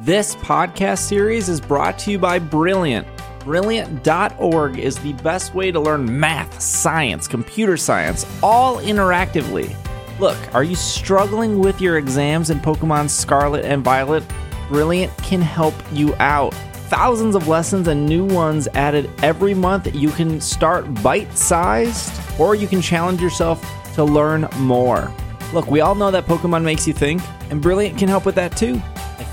This podcast series is brought to you by Brilliant. Brilliant.org is the best way to learn math, science, computer science, all interactively. Look, are you struggling with your exams in Pokemon Scarlet and Violet? Brilliant can help you out. Thousands of lessons and new ones added every month. You can start bite sized or you can challenge yourself to learn more. Look, we all know that Pokemon makes you think, and Brilliant can help with that too.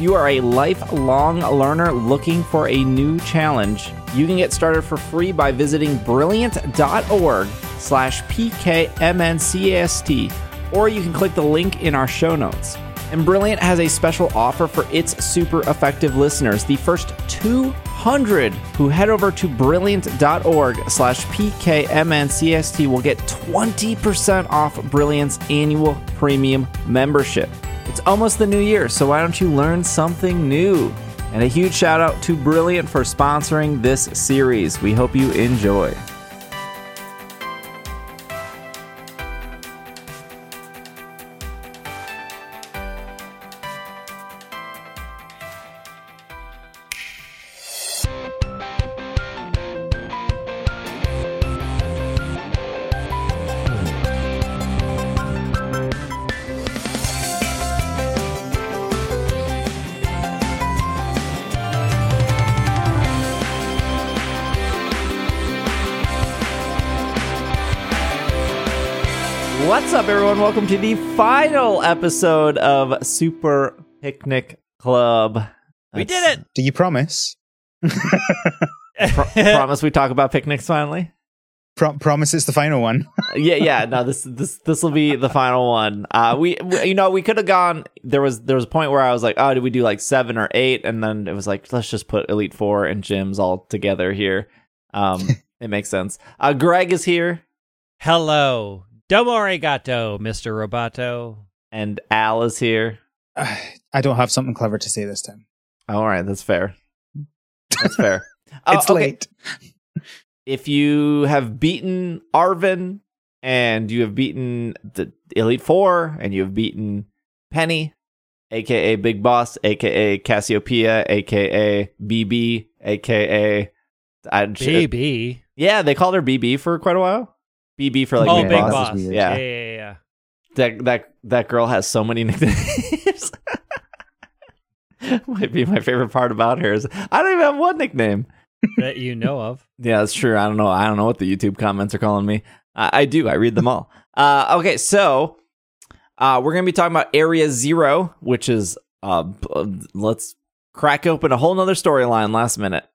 You are a lifelong learner looking for a new challenge, you can get started for free by visiting brilliant.org slash pkmncast, or you can click the link in our show notes. And Brilliant has a special offer for its super effective listeners. The first 200 who head over to brilliant.org slash pkmncast will get 20% off Brilliant's annual premium membership. It's almost the new year, so why don't you learn something new? And a huge shout out to Brilliant for sponsoring this series. We hope you enjoy. Welcome to the final episode of Super Picnic Club. We did it. Do you promise? Pro- promise we talk about picnics finally. Pro- promise it's the final one. yeah, yeah. No, this this this will be the final one. Uh, we, we you know we could have gone. There was there was a point where I was like, oh, did we do like seven or eight? And then it was like, let's just put Elite Four and gyms all together here. Um, it makes sense. Uh, Greg is here, Hello. Domo arigato, Mr. Roboto. and Al is here. I don't have something clever to say this time. All right, that's fair. That's fair. Uh, it's okay. late. if you have beaten Arven and you have beaten the Elite Four and you have beaten Penny, aka Big Boss, aka Cassiopeia, aka BB, aka I, BB. Yeah, they called her BB for quite a while. BB for like oh, Big, Big Boss. Boss. Yeah. Yeah, yeah, yeah. yeah. That that that girl has so many nicknames. Might be my favorite part about her is I don't even have one nickname. that you know of. Yeah, that's true. I don't know. I don't know what the YouTube comments are calling me. Uh, I do. I read them all. Uh, okay, so uh, we're gonna be talking about Area Zero, which is uh, b- uh, let's crack open a whole nother storyline last minute.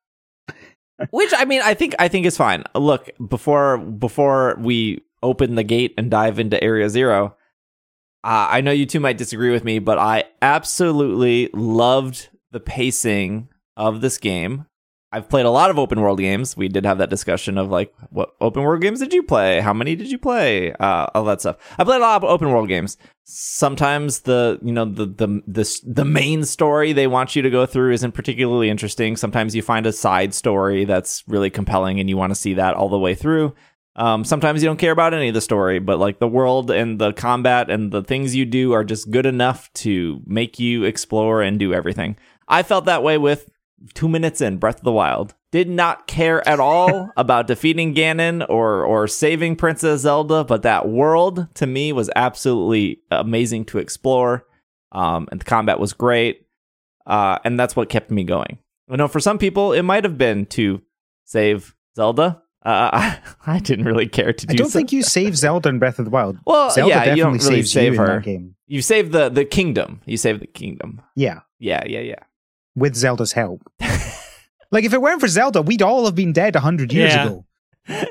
Which I mean, I think I think is fine. Look, before before we open the gate and dive into Area Zero, uh, I know you two might disagree with me, but I absolutely loved the pacing of this game. I've played a lot of open world games. We did have that discussion of like, what open world games did you play? How many did you play? Uh, all that stuff. I played a lot of open world games. Sometimes the you know the the the the main story they want you to go through isn't particularly interesting. Sometimes you find a side story that's really compelling and you want to see that all the way through. Um, sometimes you don't care about any of the story, but like the world and the combat and the things you do are just good enough to make you explore and do everything. I felt that way with two minutes in Breath of the Wild. Did not care at all about defeating Ganon or or saving Princess Zelda, but that world to me was absolutely amazing to explore. Um, and the combat was great, uh, and that's what kept me going. I know for some people it might have been to save Zelda. Uh, I, I didn't really care to do. I don't so. think you save Zelda in Breath of the Wild. Well, Zelda yeah, you don't definitely really save her. You save the the kingdom. You save the kingdom. Yeah, Yeah, yeah, yeah. With Zelda's help. like if it weren't for Zelda, we'd all have been dead a hundred years Yeah. ago.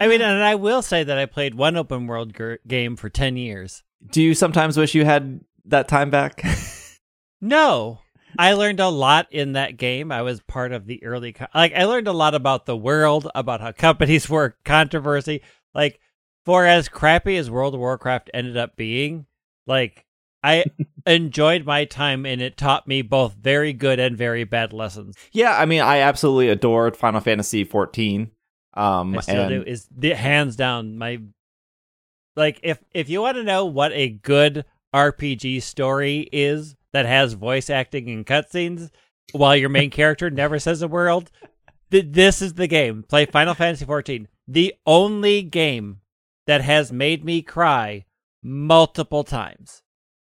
I mean, and I will say that I played one open world gr- game for 10 years. Do you sometimes wish you had that time back? No. I learned a lot in that game. I was part of the early co- like I learned a lot about the world, about how companies work, controversy. Like for as crappy as World of Warcraft ended up being, like I enjoyed my time and it taught me both very good and very bad lessons. yeah, I mean, I absolutely adored Final Fantasy 14. Um, I still and do is the hands down my like if if you want to know what a good RPG story is, that has voice acting and cutscenes while your main character never says a word. Th- this is the game. Play Final Fantasy XIV. The only game that has made me cry multiple times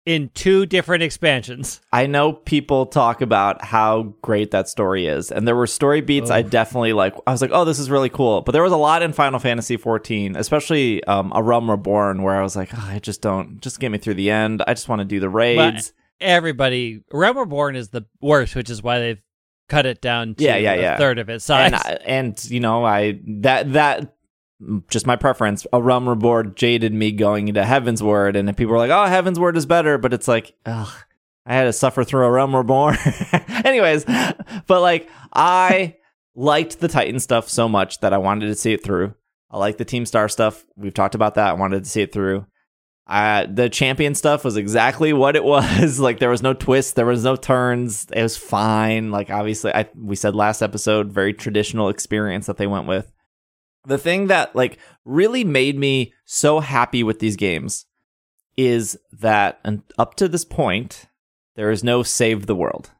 in two different expansions. I know people talk about how great that story is, and there were story beats I definitely like. I was like, "Oh, this is really cool," but there was a lot in Final Fantasy 14, especially um, A Realm Reborn, where I was like, oh, "I just don't, just get me through the end. I just want to do the raids." Everybody, Realm Reborn is the worst, which is why they've cut it down to Yeah, yeah, a yeah. third of its size. and I, and you know, I that that just my preference. A Realm Reborn jaded me going into Heavensward, and people were like, "Oh, Heavensward is better," but it's like, ugh. I had to suffer through a Realm Reborn. Anyways, but like I liked the Titan stuff so much that I wanted to see it through. I like the Team Star stuff. We've talked about that. I wanted to see it through. Uh, the champion stuff was exactly what it was. like there was no twist, there was no turns. It was fine. Like obviously, I we said last episode, very traditional experience that they went with. The thing that like really made me so happy with these games is that and up to this point, there is no save the world.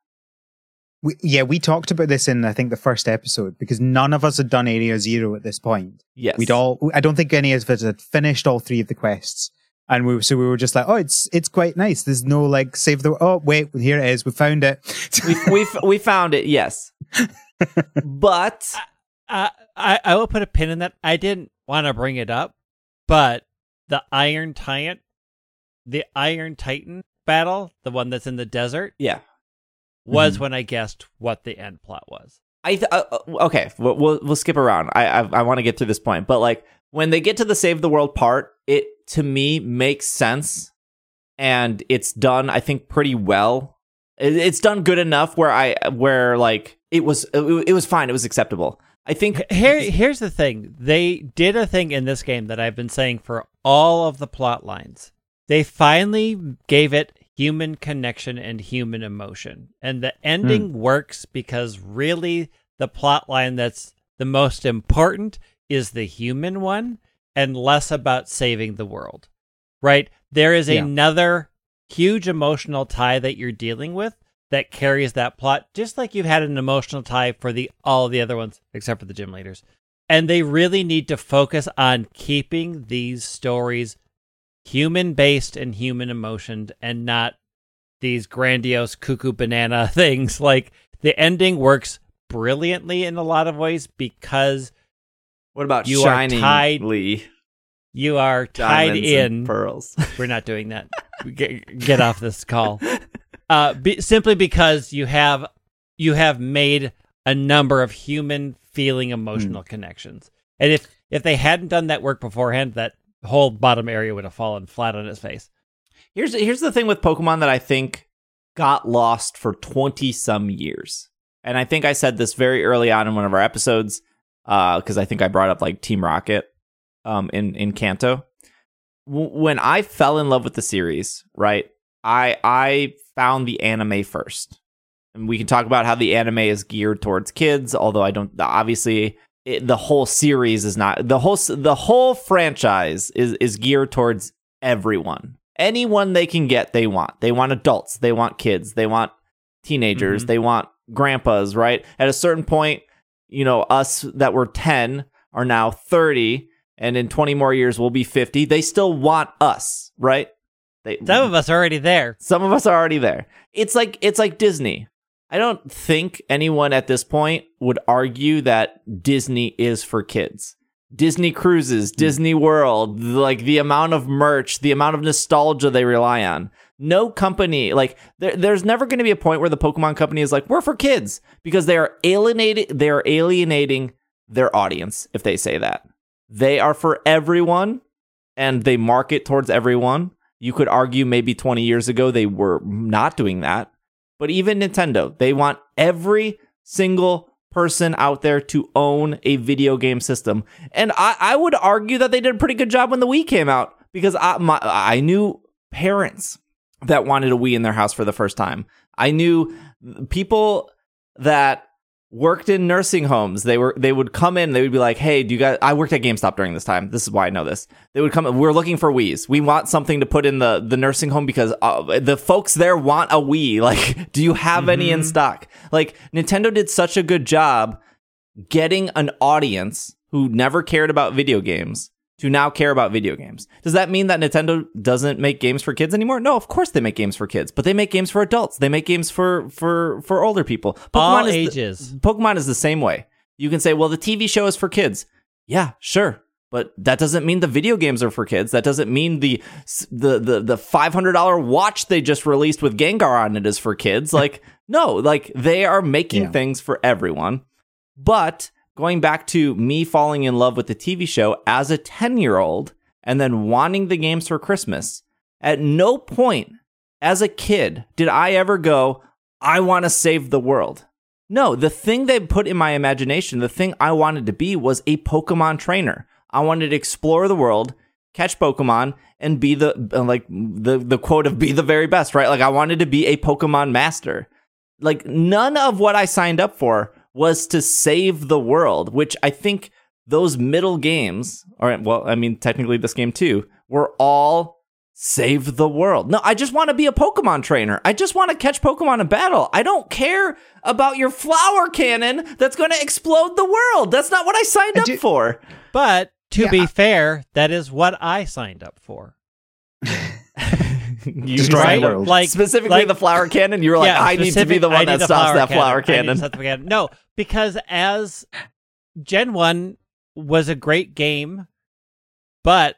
We, yeah, we talked about this in I think the first episode because none of us had done Area Zero at this point. Yes, We'd all. I don't think any of us had finished all three of the quests, and we so we were just like, oh, it's it's quite nice. There's no like save the. Oh wait, here it is. We found it. we we we found it. Yes, but uh, I I will put a pin in that. I didn't want to bring it up, but the Iron Titan, the Iron Titan battle, the one that's in the desert, yeah, was Mhm. when I guessed what the end plot was. I th- uh, uh, okay. We'll, we'll we'll skip around. I I, I want to get through this point, but like when they get to the save the world part, it to me makes sense, and it's done. I think pretty well. It, it's done good enough where I where like it was it, it was fine. It was acceptable. I think Here, here's the thing. They did a thing in this game that I've been saying for all of the plot lines. They finally gave it human connection and human emotion. And the ending hmm. works because really the plot line that's the most important is the human one and less about saving the world. Right? There is Yeah. another huge emotional tie that you're dealing with that carries that plot, just like you've had an emotional tie for the all the other ones, except for the gym leaders. And they really need to focus on keeping these stories human based and human emotioned and not these grandiose cuckoo banana things. Like the ending works brilliantly in a lot of ways because what about You are shining tied Lee you are tied in pearls? We're not doing that. get, get off this call. Uh, be, simply because you have you have made a number of human feeling emotional connections, and if if they hadn't done that work beforehand, that whole bottom area would have fallen flat on its face. Here's here's the thing with Pokemon that I think got lost for 20 some years. And I think I said this very early on in one of our episodes uh cuz I think I brought up like Team Rocket um in in Kanto. W- when I fell in love with the series, right? I I found the anime first. And we can talk about how the anime is geared towards kids, although I don't obviously it, the whole series is not the whole the whole franchise is is geared towards everyone. Anyone they can get, they want. They want adults, they want kids, they want teenagers, Mhm. they want grandpas, right? At a certain point, you know, us that were 10 are now 30 and in 20 more years we'll be 50. They still want us, right? They Some of us are already there. some of us are already there. It's like it's like Disney. I don't think anyone at this point would argue that Disney is for kids. Disney Cruises, hmm. Disney World, like the amount of merch, the amount of nostalgia they rely on. No company, like there, there's never going to be a point where the Pokemon company is like, we're for kids because they are alienating, they are alienating their audience if they say that. They are for everyone and they market towards everyone. You could argue maybe 20 years ago they were not doing that. But even Nintendo, they want every single person out there to own a video game system. And I, I would argue that they did a pretty good job when the Wii came out because I, my, I knew parents that wanted a Wii in their house for the first time. I knew people that worked in nursing homes. They were they would come in. They would be like, "Hey, do you guys?" I worked at GameStop during this time. This is why I know this. They would come. We're looking for Wii's. We want something to put in the the nursing home because uh, the folks there want a Wii. Like, do you have any in stock? Like, Nintendo did such a good job getting an audience who never cared about video games to now care about video games. Does that mean that Nintendo doesn't make games for kids anymore? No, of course they make games for kids, but they make games for adults. They make games for for for older people. All is the- ages. Pokemon is the same way. You can say, "Well, the TV show is for kids." Yeah, sure. But that doesn't mean the video games are for kids. That doesn't mean the the the the five hundred dollar watch they just released with Gengar on it is for kids. Like no, like they are making Yeah. things for everyone. But going back to me falling in love with the TV show as a 10 year old and then wanting the games for Christmas, at no point as a kid did I ever go, I want to save the world. No, the thing they put in my imagination, the thing I wanted to be was a Pokemon trainer. I wanted to explore the world, catch Pokemon, and be the uh, like the the quote of be the very best, right? Like I wanted to be a Pokemon master. Like none of what I signed up for was to save the world, which I think those middle games, or well, I mean technically this game too, were all save the world. No, I just want to be a Pokemon trainer. I just want to catch Pokemon in battle. I don't care about your flower cannon that's going to explode the world. That's not what I signed I up do- for. But to Yeah, be fair, that is what I signed up for. You Destroy signed the world. Like specifically like- the flower cannon. You were like, Yeah, I need to be the one that the stops that flower I need to cannon. stop the cannon. No, because as Gen 1 was a great game, but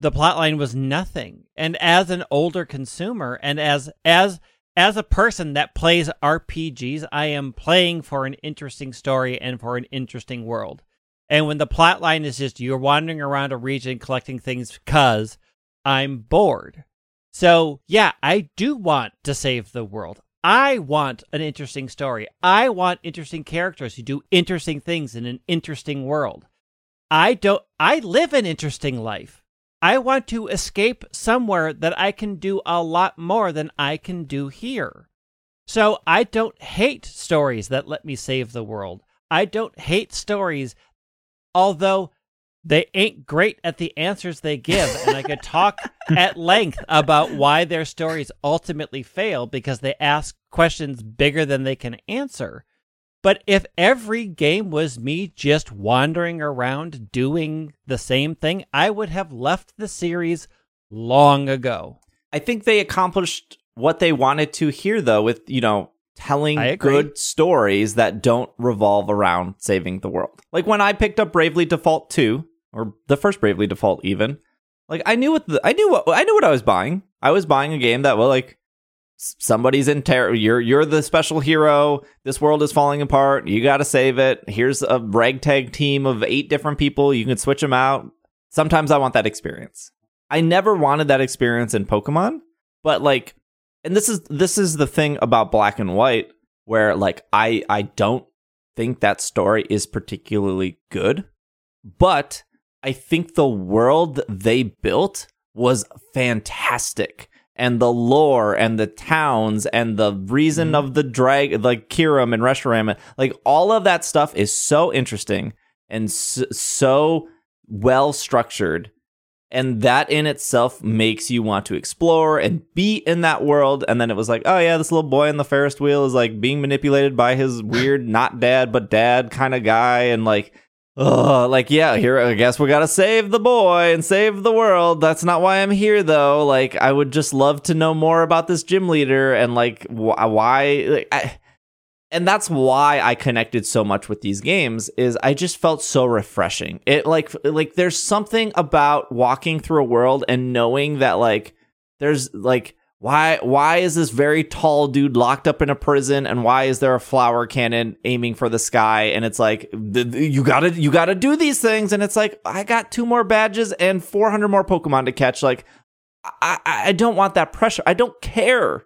the plotline was nothing. And as an older consumer and as as as a person that plays RPGs, I am playing for an interesting story and for an interesting world. And when the plotline is just you're wandering around a region collecting things cuz I'm bored. So, yeah, I do want to save the world. I want an interesting story. I want interesting characters who do interesting things in an interesting world. I don't I live an interesting life. I want to escape somewhere that I can do a lot more than I can do here. So I don't hate stories that let me save the world. I don't hate stories although they ain't great at the answers they give and I could talk at length about why their stories ultimately fail because they ask questions bigger than they can answer. But if every game was me just wandering around doing the same thing, I would have left the series long ago. I think they accomplished what they wanted to here, though, with you know telling good stories that don't revolve around saving the world. Like when I picked up Bravely Default two, or the first Bravely Default, even like I knew what the, I knew what I knew what I was buying. I was buying a game that was like somebody's in terror. You're you're the special hero. This world is falling apart. You got to save it. Here's a ragtag team of eight different people. You can switch them out. Sometimes I want that experience. I never wanted that experience in Pokemon, but like and this is this is the thing about black and white where like I I don't think that story is particularly good, but I think the world they built was fantastic. And the lore and the towns and the reason mm-hmm. of the drag, like Kyurem and Reshiram, like all of that stuff is so interesting and s- so well structured and that in itself makes you want to explore and be in that world. And then it was like oh yeah this little boy on the ferris wheel is like being manipulated by his weird not dad but dad kind of guy. And like oh like yeah here i guess we gotta save the boy and save the world. That's not why i'm here though. Like i would just love to know more about this gym leader and like wh- why like, I, and that's why I connected so much with these games is I just felt so refreshing. It like like there's something about walking through a world and knowing that like there's like why why is this very tall dude locked up in a prison and why is there a flower cannon aiming for the sky and it's like you got to you got to do these things and it's like I got two more badges and 400 more pokemon to catch like I I don't want that pressure. I don't care.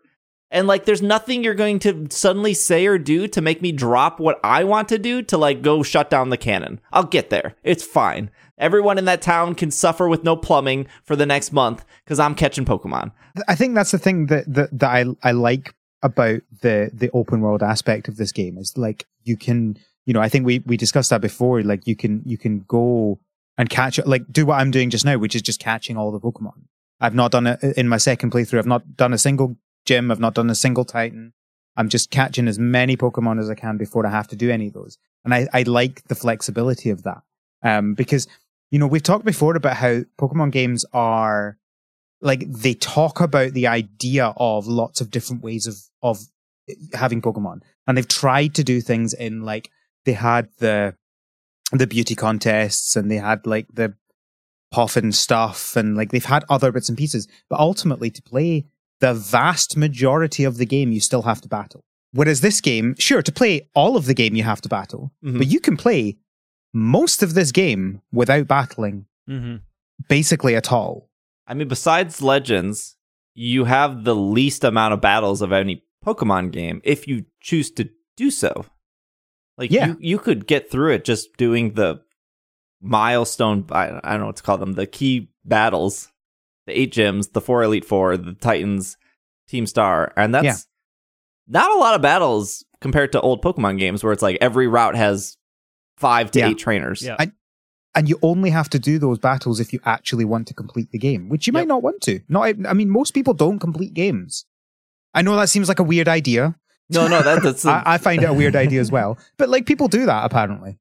And like, there's nothing you're going to suddenly say or do to make me drop what I want to do to like go shut down the cannon. I'll get there. It's fine. Everyone in that town can suffer with no plumbing for the next month because I'm catching Pokemon. I think that's the thing that that, that I I like about the the open world aspect of this game is like you can, you know, I think we we discussed that before. Like you can you can go and catch like do what I'm doing just now, which is just catching all the Pokemon. I've not done it uh, in my second playthrough. I've not done a single gym. I've not done a single Titan. I'm just catching as many Pokemon as I can before I have to do any of those. And I, I like the flexibility of that. Um, because, you know, we've talked before about how Pokemon games are like, they talk about the idea of lots of different ways of, of having Pokemon. And they've tried to do things in like, they had the, the beauty contests and they had like the Poffin stuff and like they've had other bits and pieces. But ultimately to play the vast majority of the game, you still have to battle. Whereas this game, sure, to play all of the game, you have to battle, Mhm. but you can play most of this game without battling Mm-hmm. basically at all. I mean, besides Legends, you have the least amount of battles of any Pokemon game if you choose to do so. Like, Yeah. you, you could get through it just doing the milestone, I, I don't know what to call them, the key battles, the eight gyms, the four Elite Four, the Titans, Team Star. And that's Yeah. not a lot of battles compared to old Pokemon games where it's like every route has five to Yeah. eight trainers. Yeah. I- And you only have to do those battles if you actually want to complete the game, which you might not want to. Not, I mean, most people don't complete games. I know that seems like a weird idea. No, no, that, that's. I, I find it a weird idea as well. But like people do that apparently.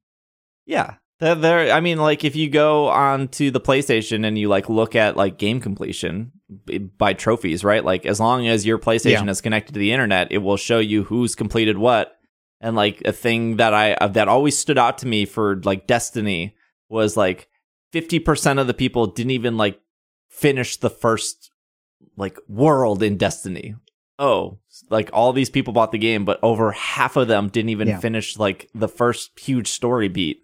Yeah. They're, I mean, like if you go on to the PlayStation and you like look at like game completion by trophies, right? Like as long as your PlayStation Yeah. is connected to the internet, it will show you who's completed what. And like a thing that I uh, that always stood out to me for like Destiny was like 50% of the people didn't even like finish the first like world in Destiny. Oh, like all these people bought the game, but over half of them didn't even Yeah. finish like the first huge story beat.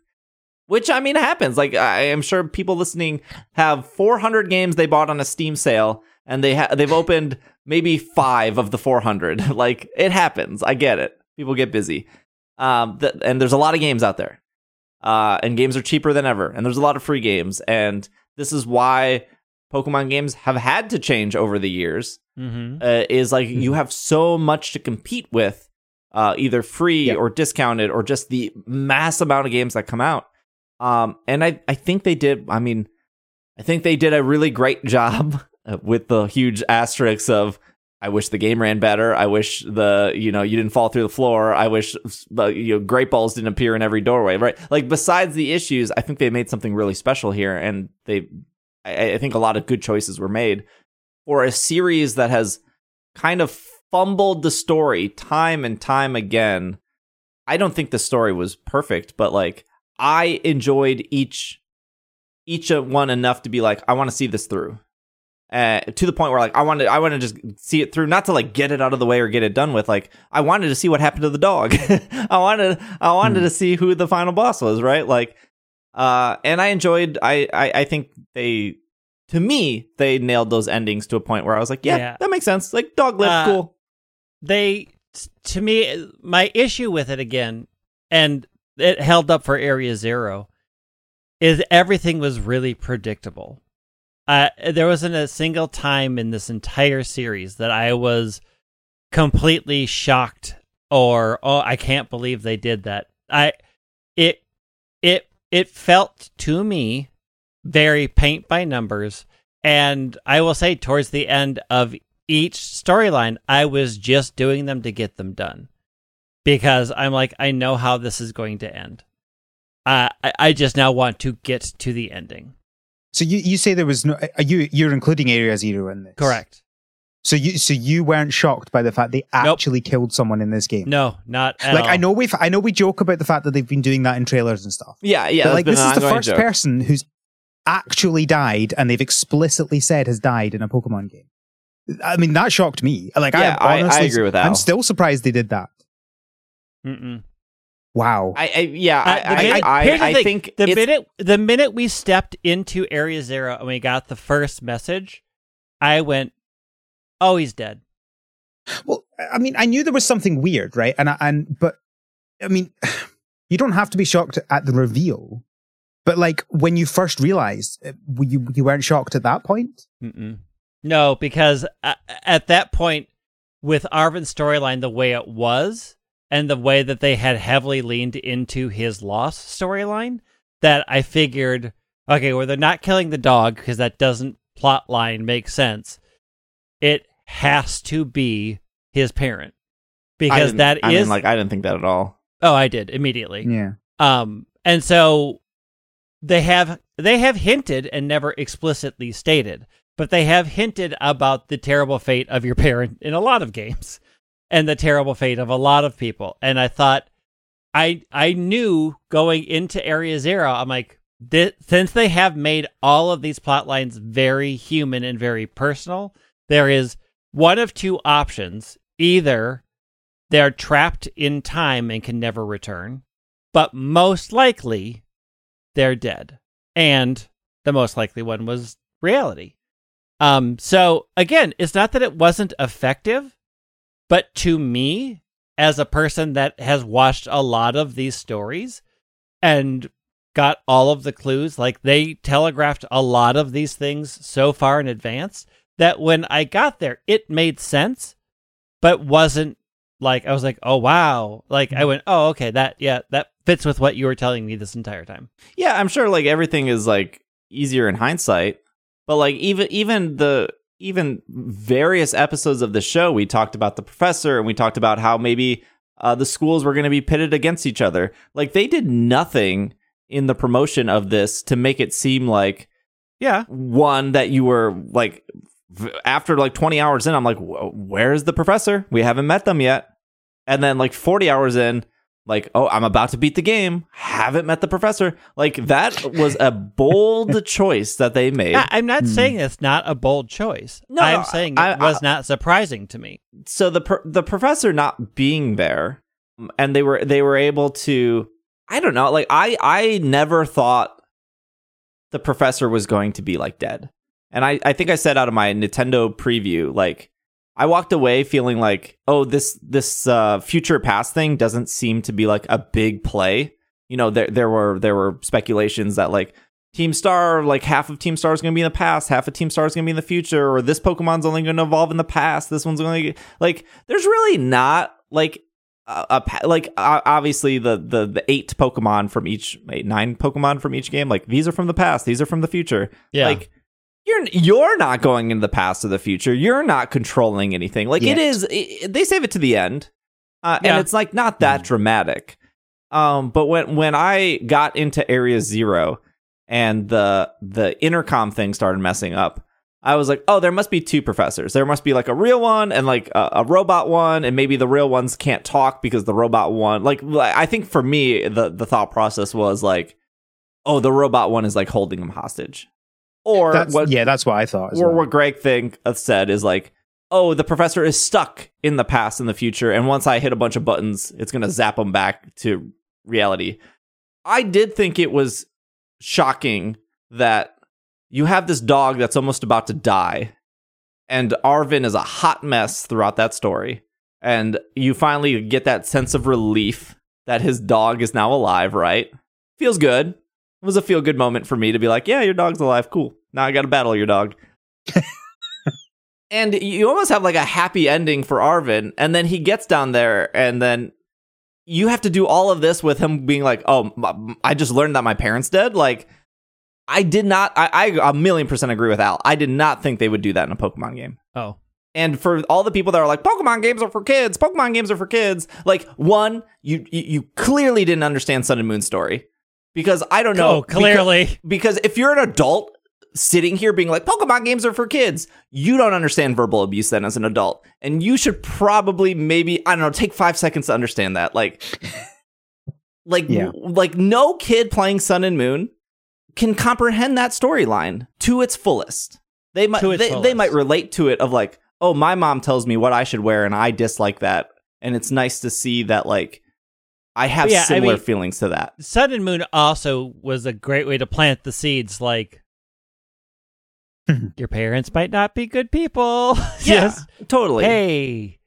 Which I mean happens. Like I am sure people listening have 400 games they bought on a Steam sale, and they ha- they've opened maybe five of the 400. like it happens. I get it. People get busy, um, th- and there's a lot of games out there, uh, and games are cheaper than ever, and there's a lot of free games, and this is why Pokemon games have had to change over the years Mm-hmm. uh, is like you have so much to compete with, uh, either free Yeah. or discounted or just the mass amount of games that come out. Um, and I, I think they did. I mean, I think they did a really great job with the huge asterisks of. I wish the game ran better. I wish the you know you didn't fall through the floor. I wish the you know great balls didn't appear in every doorway. Right? Like besides the issues, I think they made something really special here, and they I, I think a lot of good choices were made for a series that has kind of fumbled the story time and time again. I don't think the story was perfect, but like I enjoyed each each one enough to be like I want to see this through. Uh, to the point where like I wanted I want to just see it through, not to like get it out of the way or get it done with. Like I wanted to see what happened to the dog. I wanted I wanted Hmm. to see who the final boss was, right? Like uh and I enjoyed I, I I think they to me they nailed those endings to a point where I was like, yeah, Yeah. that makes sense. Like dog lived Uh, cool. they to me my issue with it again and it held up for area zero is everything was really predictable. Uh, there wasn't a single time in this entire series that i was completely shocked or oh i can't believe they did that. I it it it felt to me very paint by numbers. And i will say towards the end of each storyline i was just doing them to get them done because i'm like i know how this is going to end uh, I, I just now want to get to the ending So you, you say there was no are you you're including Area Zero in this. correct So you so you weren't shocked by the fact they Nope. actually killed someone in this game. no not at like I know we've I know we joke about the fact that they've been doing that in trailers and stuff. Yeah, yeah. but like this is the first joke. person who's actually died and they've explicitly said has died in a Pokemon game. I mean that shocked me. Like Yeah, I I- I honestly agree with that. I'm still surprised they did that. Mm-mm. Wow. I, I yeah, Uh, I, minute- I, here's I, I think the minute the minute we stepped into Area Zero and we got the first message, I went, "Oh, he's dead." Well, I mean, I knew there was something weird, right? And I, and but I mean, you don't have to be shocked at the reveal, but like when you first realized, uh, you you weren't shocked at that point. Mm-mm. No, because at that point, with Arven's storyline the way it was, and the way that they had heavily leaned into his loss storyline that I figured, okay, well, they're not killing the dog because that doesn't plot line make sense. It has to be his parent because didn't- that is I mean, like I didn't think that at all. oh, I did immediately. Yeah. Um, and so they have they have hinted and never explicitly stated, but they have hinted about the terrible fate of your parent in a lot of games, and the terrible fate of a lot of people. And I thought, I I knew going into Area Zero, I'm like, thi- since they have made all of these plot lines very human and very personal, there is one of two options: either they're trapped in time and can never return, but most likely they're dead. And the most likely one was reality. Um, so again, it's not that it wasn't effective, but to me, as a person that has watched a lot of these stories and got all of the clues, like they telegraphed a lot of these things so far in advance that when I got there, it made sense, but wasn't like I was like, oh wow. Like I mm-hmm. went, oh okay, that yeah, that fits with what you were telling me this entire time. Yeah, I'm sure like everything is like easier in hindsight, but like even even the even various episodes of the show, we talked about the professor and we talked about how maybe uh, the schools were going to be pitted against each other. Like they did nothing in the promotion of this to make it seem like Yeah. one that you were like after like 20 hours in i'm like where's the professor we haven't met them yet and then like 40 hours in like oh i'm about to beat the game haven't met the professor like that was a bold choice that they made I- I'm not Hmm. saying it's not a bold choice. No, I'm no, saying it I- I- was not surprising to me. so the pro- the professor not being there and they were they were able to i don't know like i i never thought the professor was going to be like dead and i i think i said out of my nintendo preview like i walked away feeling like oh this this uh future past thing doesn't seem to be like a big play you know there there were there were speculations that like Team Star, like half of Team Star is going to be in the past, half of Team Star is going to be in the future, or this Pokemon's only going to evolve in the past. This one's going to like. There's really not like a, a like uh, obviously the the the eight Pokemon from each eight, nine Pokemon from each game. Like these are from the past, these are from the future. Yeah. Like you're you're not going into the past or the future. You're not controlling anything. Like Yet. it is. It, they save it to the end, uh, Yeah. and it's like not that dramatic. Um, but when when I got into Area Zero and the the intercom thing started messing up, I was like, oh, there must be two professors. There must be like a real one and like a, a robot one, and maybe the real ones can't talk because the robot one. Like, I think for me, the the thought process was like, oh, the robot one is like holding him hostage, or That's, what? yeah, that's what I thought. Or well. what Greg think uh, said is like, oh, the professor is stuck in the past and the future, and once I hit a bunch of buttons, it's gonna zap him back to reality. I did think it was shocking that you have this dog that's almost about to die, and Arven is a hot mess throughout that story, and you finally get that sense of relief that his dog is now alive. Right? Feels good. It was a feel good moment for me to be like, yeah, your dog's alive. Cool. Now I got to battle your dog. and you almost have like a happy ending for Arven, and then he gets down there, and then you have to do all of this with him being like, "Oh, I just learned that my parents dead." Like, I did not. I, I a million percent agree with Al. I did not think they would do that in a Pokemon game. Oh. And for all the people that are like, Pokemon games are for kids, Pokemon games are for kids, like one, you you, you clearly didn't understand Sun and Moon story because I don't know. Oh, clearly. because if you're an adult sitting here being like Pokemon games are for kids, you don't understand verbal abuse then as an adult, and you should probably maybe I don't know take five seconds to understand that. Like, like Yeah. like no kid playing Sun and Moon can comprehend that storyline to its fullest. They might they, they might relate to it of like, oh, my mom tells me what I should wear, and I dislike that, and it's nice to see that like. I have Yeah, I similar mean- feelings to that. Sun and Moon also was a great way to plant the seeds like your parents might not be good people. Just, totally. hey,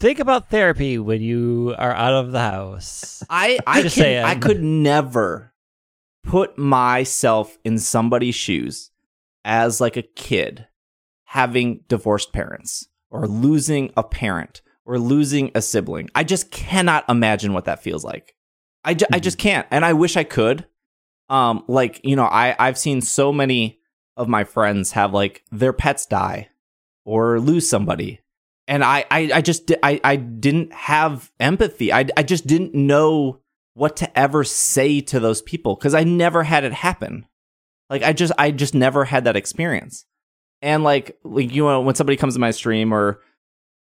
think about therapy when you are out of the house. I I Just can, saying. I could never put myself in somebody's shoes as like a kid having divorced parents or losing a parent or losing a sibling. I just cannot imagine what that feels like. I, ju- I just can't. And I wish I could. Um, like, you know, I, I've seen so many of my friends have like their pets die or lose somebody. And I, I, I just, I, I didn't have empathy. I, I just didn't know what to ever say to those people because I never had it happen. Like I just, I just never had that experience. And like, like you know, when somebody comes to my stream or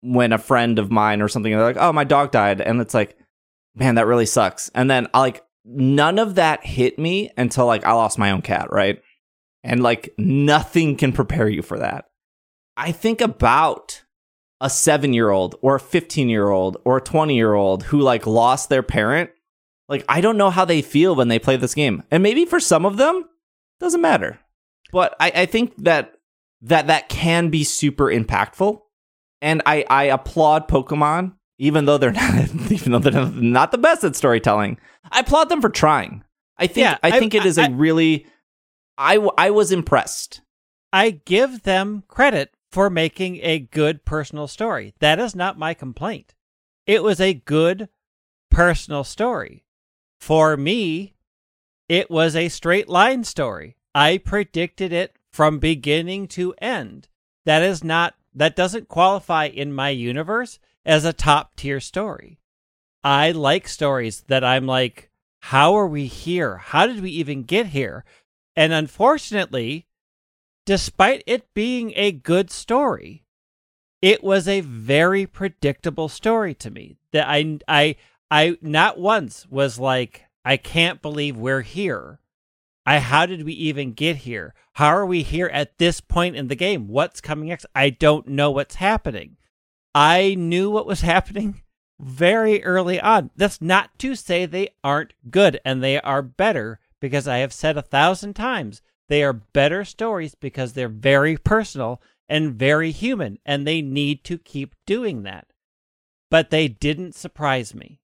when a friend of mine or something, they're like, "Oh, my dog died," and it's like, man, that really sucks. And then I like none of that hit me until like I lost my own cat, right? And like nothing can prepare you for that. I think about a seven year old or a 15 year old or a 20 year old who like lost their parent. Like, I don't know how they feel when they play this game. And maybe for some of them, doesn't matter. But I, I think that that that can be super impactful. And I, I applaud Pokemon, even though they're not even though they're not the best at storytelling. I applaud them for trying. I think Yeah, I I- think it is a I- really I I was impressed. I give them credit for making a good personal story. That is not my complaint. It was a good personal story. For me, it was a straight line story. I predicted it from beginning to end. That is not that doesn't qualify in my universe as a top tier story. I like stories that I'm like, how are we here? How did we even get here? And unfortunately, despite it being a good story, it was a very predictable story to me. That I I I not once was like, I can't believe we're here. I how did we even get here? How are we here at this point in the game? What's coming next? I don't know what's happening. I knew what was happening very early on. That's not to say they aren't good and they are better because I have said a thousand times they are better stories because they're very personal and very human and they need to keep doing that. But they didn't surprise me.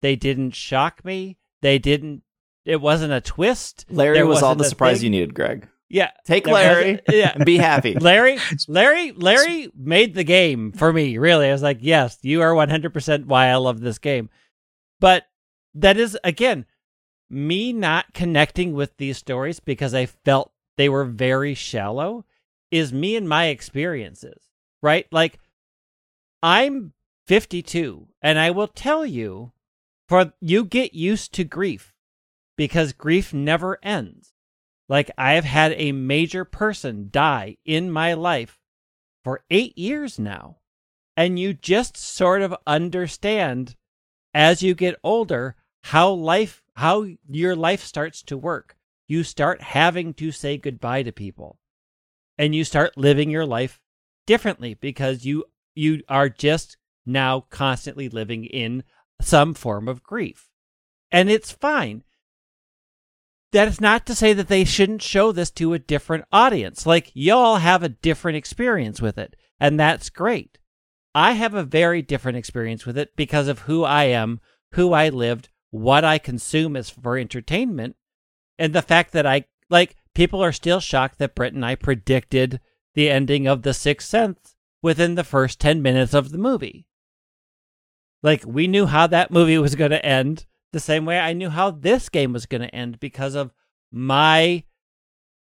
They didn't shock me. They didn't it wasn't a twist. Larry There was all the surprise thing. you needed, Greg. Yeah. Take Larry yeah. and be happy. Larry, Larry, Larry made the game for me. Really, I was like, yes, you are one hundred percent why I love this game. But that is again me not connecting with these stories because I felt they were very shallow. Is me and my experiences right? Like I'm fifty-two, and I will tell you, for you get used to grief because grief never ends. Like I've had a major person die in my life for eight years now. And you just sort of understand as you get older how life, how your life starts to work. You start having to say goodbye to people and you start living your life differently because you, you are just now constantly living in some form of grief. And it's fine that is not to say that they shouldn't show this to a different audience. Like, y'all have a different experience with it, and that's great. I have a very different experience with it because of who I am, who I lived, what I consume as for entertainment, and the fact that I, like, people are still shocked that Brett and I predicted the ending of The Sixth Sense within the first 10 minutes of the movie. Like, we knew how that movie was going to end the same way I knew how this game was going to end because of my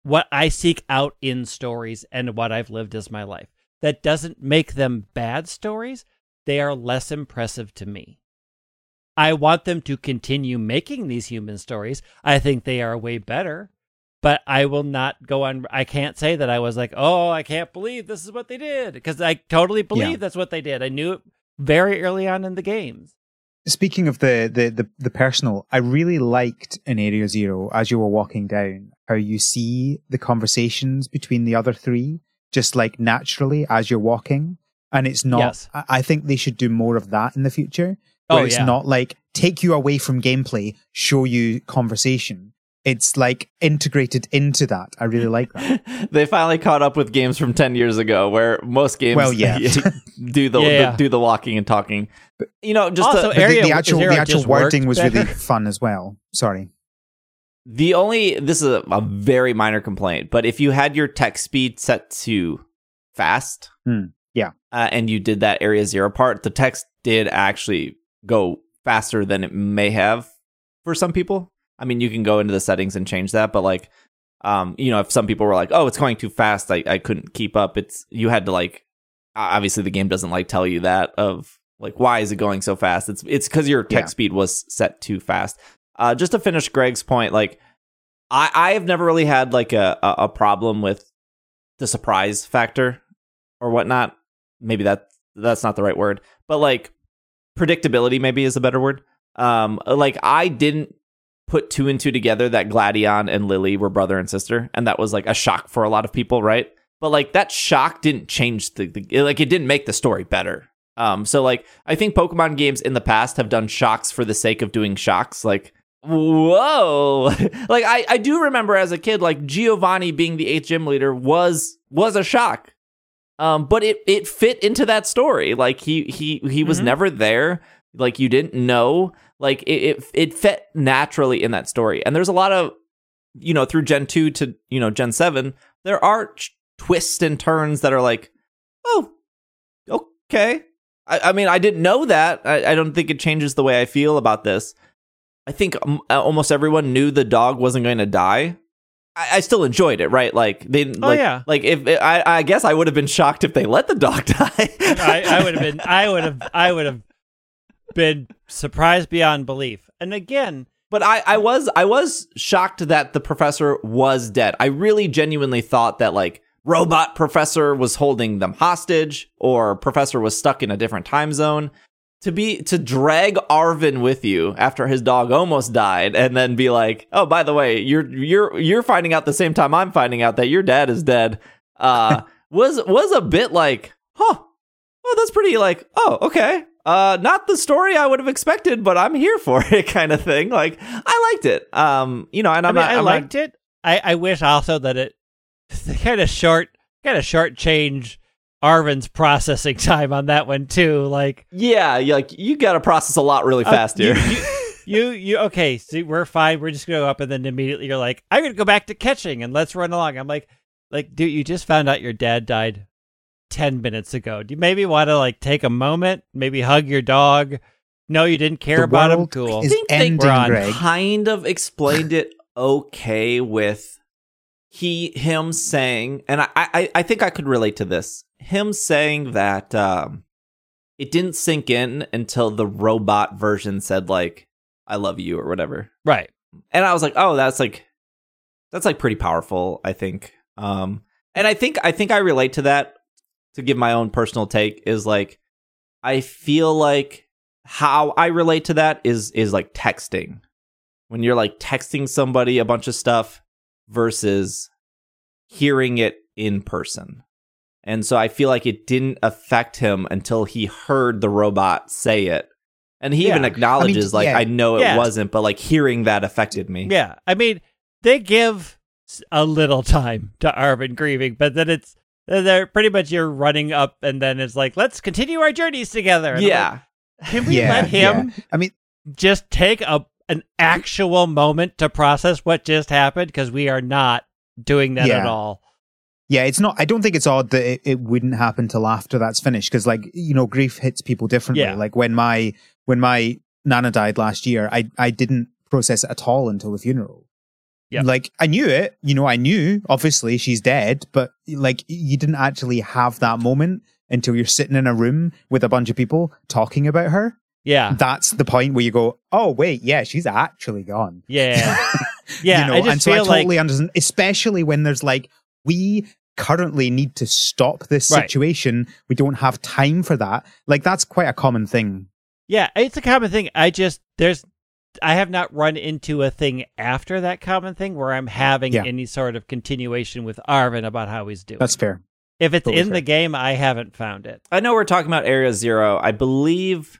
what I seek out in stories and what I've lived as my life. That doesn't make them bad stories. They are less impressive to me. I want them to continue making these human stories. I think they are way better, but I will not go on. I can't say that I was like, oh, I can't believe this is what they did because I totally believe Yeah. that's what they did. I knew it very early on in the games. Speaking of the, the, the, the personal, I really liked in Area Zero, as you were walking down, how you see the conversations between the other three, just like naturally as you're walking. And it's not, Yes. I, I think they should do more of that in the future. Where Oh, it's yeah. not like take you away from gameplay, show you conversation. It's like integrated into that. I really like that. they finally caught up with games from 10 years ago where most games Well, yeah. do the, Yeah. the do the walking and talking but, you know just Also, the, Area- the, the actual, Area the actual just wording was really fun as well. Sorry. the only this is a, a very minor complaint but if you had your text speed set to fast Hmm. Yeah. uh, and you did that area zero part, the text did actually go faster than it may have for some people. I mean, you can go into the settings and change that, but like, um, you know, if some people were like, "Oh, it's going too fast," I, I couldn't keep up. It's you had to like, obviously the game doesn't like tell you that of like why is it going so fast? It's it's because your text Yeah. speed was set too fast. Uh, just to finish Greg's point, like I I have never really had like a a, a problem with the surprise factor or whatnot. Maybe that that's not the right word, but like predictability maybe is a better word. Um, like I didn't put two and two together that Gladion and Lily were brother and sister, and that was like a shock for a lot of people, right? But like that shock didn't change the, the like it didn't make the story better. Um, so like I think Pokemon games in the past have done shocks for the sake of doing shocks, like whoa like I, I do remember as a kid like giovanni being the eighth gym leader was was a shock um but it it fit into that story like he he he was Mhm. never there like you didn't know like it, it it fit naturally in that story and there's a lot of you know through gen 2 to you know gen 7 there are twists and turns that are like oh okay i, I mean i didn't know that I, I don't think it changes the way i feel about this I think um, almost everyone knew the dog wasn't going to die. I, I still enjoyed it, right? Like they, Oh, like, yeah. like if I, I guess I would have been shocked if they let the dog die. I, I would have been I would have I would have been surprised beyond belief. And again, but I, I was, I was shocked that the professor was dead. I really genuinely thought that like robot professor was holding them hostage, or professor was stuck in a different time zone. To be to drag Arven with you after his dog almost died, and then be like, "Oh, by the way, you're you're you're finding out the same time I'm finding out that your dad is dead," uh, was was a bit like, "Huh, oh, that's pretty like, oh, okay." Uh, not the story I would have expected, but I'm here for it, kind of thing. Like, I liked it. Um, you know, and I I'm mean, not, I I'm liked it. I, I wish also that it kind of short, kind of short change Arven's processing time on that one too. Like yeah, like you got to process a lot really Uh, fast you- here. you, you okay? See, we're fine. We're just gonna go up, and then immediately you're like, I'm gonna go back to catching, and let's run along. I'm like, like, dude, you just found out your dad died ten minutes ago. Do you maybe want to like take a moment, maybe hug your dog? No, you didn't care The about him. Cool. is think they ending, were on Greg. kind of explained it okay with he him saying, and I, I I think I could relate to this. Him saying that um, it didn't sink in until the robot version said like "I love you" or whatever. right. and I was like, oh, that's like that's like pretty powerful, I think. Um and I think I think I relate to that to give my own personal take is like I feel like how I relate to that is is like texting. When you're like texting somebody a bunch of stuff versus hearing it in person. And so I feel like it didn't affect him until he heard the robot say it. And he Yeah. even acknowledges like yeah. I know it Yeah. wasn't, but like hearing that affected me. Yeah, I mean, they give a little time to Arven grieving, but then it's Uh, they're pretty much you're running up, and then it's like, let's continue our journeys together. And Yeah. like, can we Yeah, let him I mean, just take a an actual moment to process what just happened? Because we are not doing that at all. yeah, it's not. I don't think it's odd that it, it wouldn't happen till after that's finished because, like, you know, grief hits people differently. Yeah. Like when my when my nana died last year, I I didn't process it at all until the funeral. Yeah. Like I knew it, you know, I knew obviously she's dead, but like you didn't actually have that moment until you're sitting in a room with a bunch of people talking about her. Yeah, That's the point where you go, "Oh wait, yeah, she's actually gone." yeah, yeah. you know, I just and so I totally like understand, especially when there's like, we currently need to stop this Right. situation. We don't have time for that. Like, that's quite a common thing. Yeah, it's a common thing. I just there's I have not run into a thing after that common thing where I'm having Yeah. any sort of continuation with Arven about how he's doing. That's fair. if it's totally in fair. the game, I haven't found it. I know we're talking about Area Zero. I believe,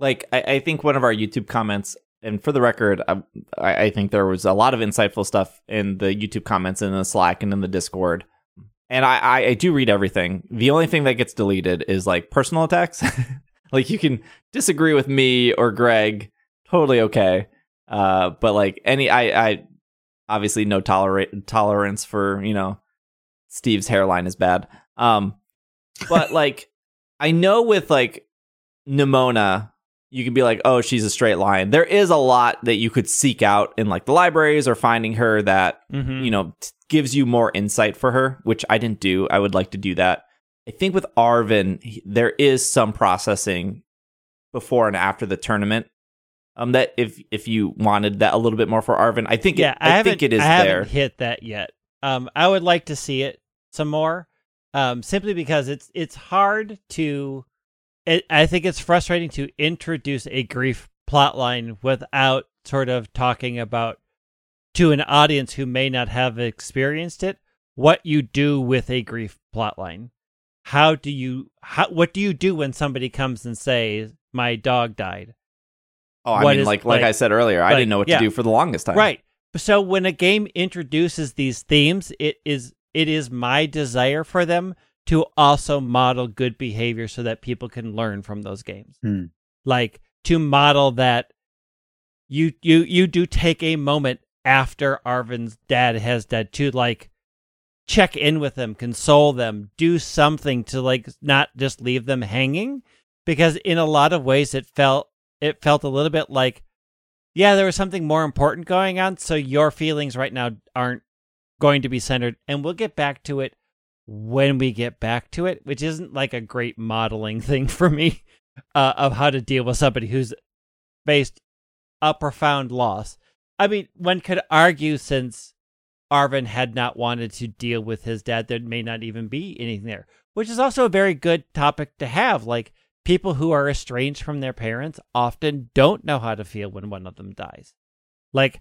like, I, I think one of our YouTube comments, and for the record, I, I I think there was a lot of insightful stuff in the YouTube comments and in the Slack and in the Discord. And I, I, I do read everything. The only thing that gets deleted is like personal attacks. like you can disagree with me or Greg, totally okay. Uh, but like any, I, I obviously no tolerate tolerance for you know Steve's hairline is bad. Um, but like I know with like Nemona, you can be like, oh, she's a straight line. There is a lot that you could seek out in like the libraries or finding her that Mhm. you know t- gives you more insight for her, which I didn't do. I would like to do that. I think with Arven, he- there is some processing before and after the tournament. Um, that if if you wanted that a little bit more for Arven, I think yeah, it, I, I, think it is I haven't there. hit that yet. Um, I would like to see it some more. Um, simply because it's it's hard to. It, I think it's frustrating to introduce a grief plotline without sort of talking about to an audience who may not have experienced it what you do with a grief plotline. How do you how what do you do when somebody comes and says my dog died? Oh, I what mean, is- like like like- I said earlier, I didn't know what yeah. to do for the longest time. Right. So when a game introduces these themes, it is it is my desire for them to also model good behavior so that people can learn from those games. Hmm. Like to model that you you you do take a moment after Arven's dad has died to like check in with them, console them, do something to like not just leave them hanging because in a lot of ways it felt it felt a little bit like yeah, there was something more important going on, so your feelings right now aren't going to be centered and we'll get back to it when we get back to it, which isn't like a great modeling thing for me uh, of how to deal with somebody who's faced a profound loss. I mean, one could argue since Arven had not wanted to deal with his dad, there may not even be anything there, which is also a very good topic to have. Like, people who are estranged from their parents often don't know how to feel when one of them dies. Like,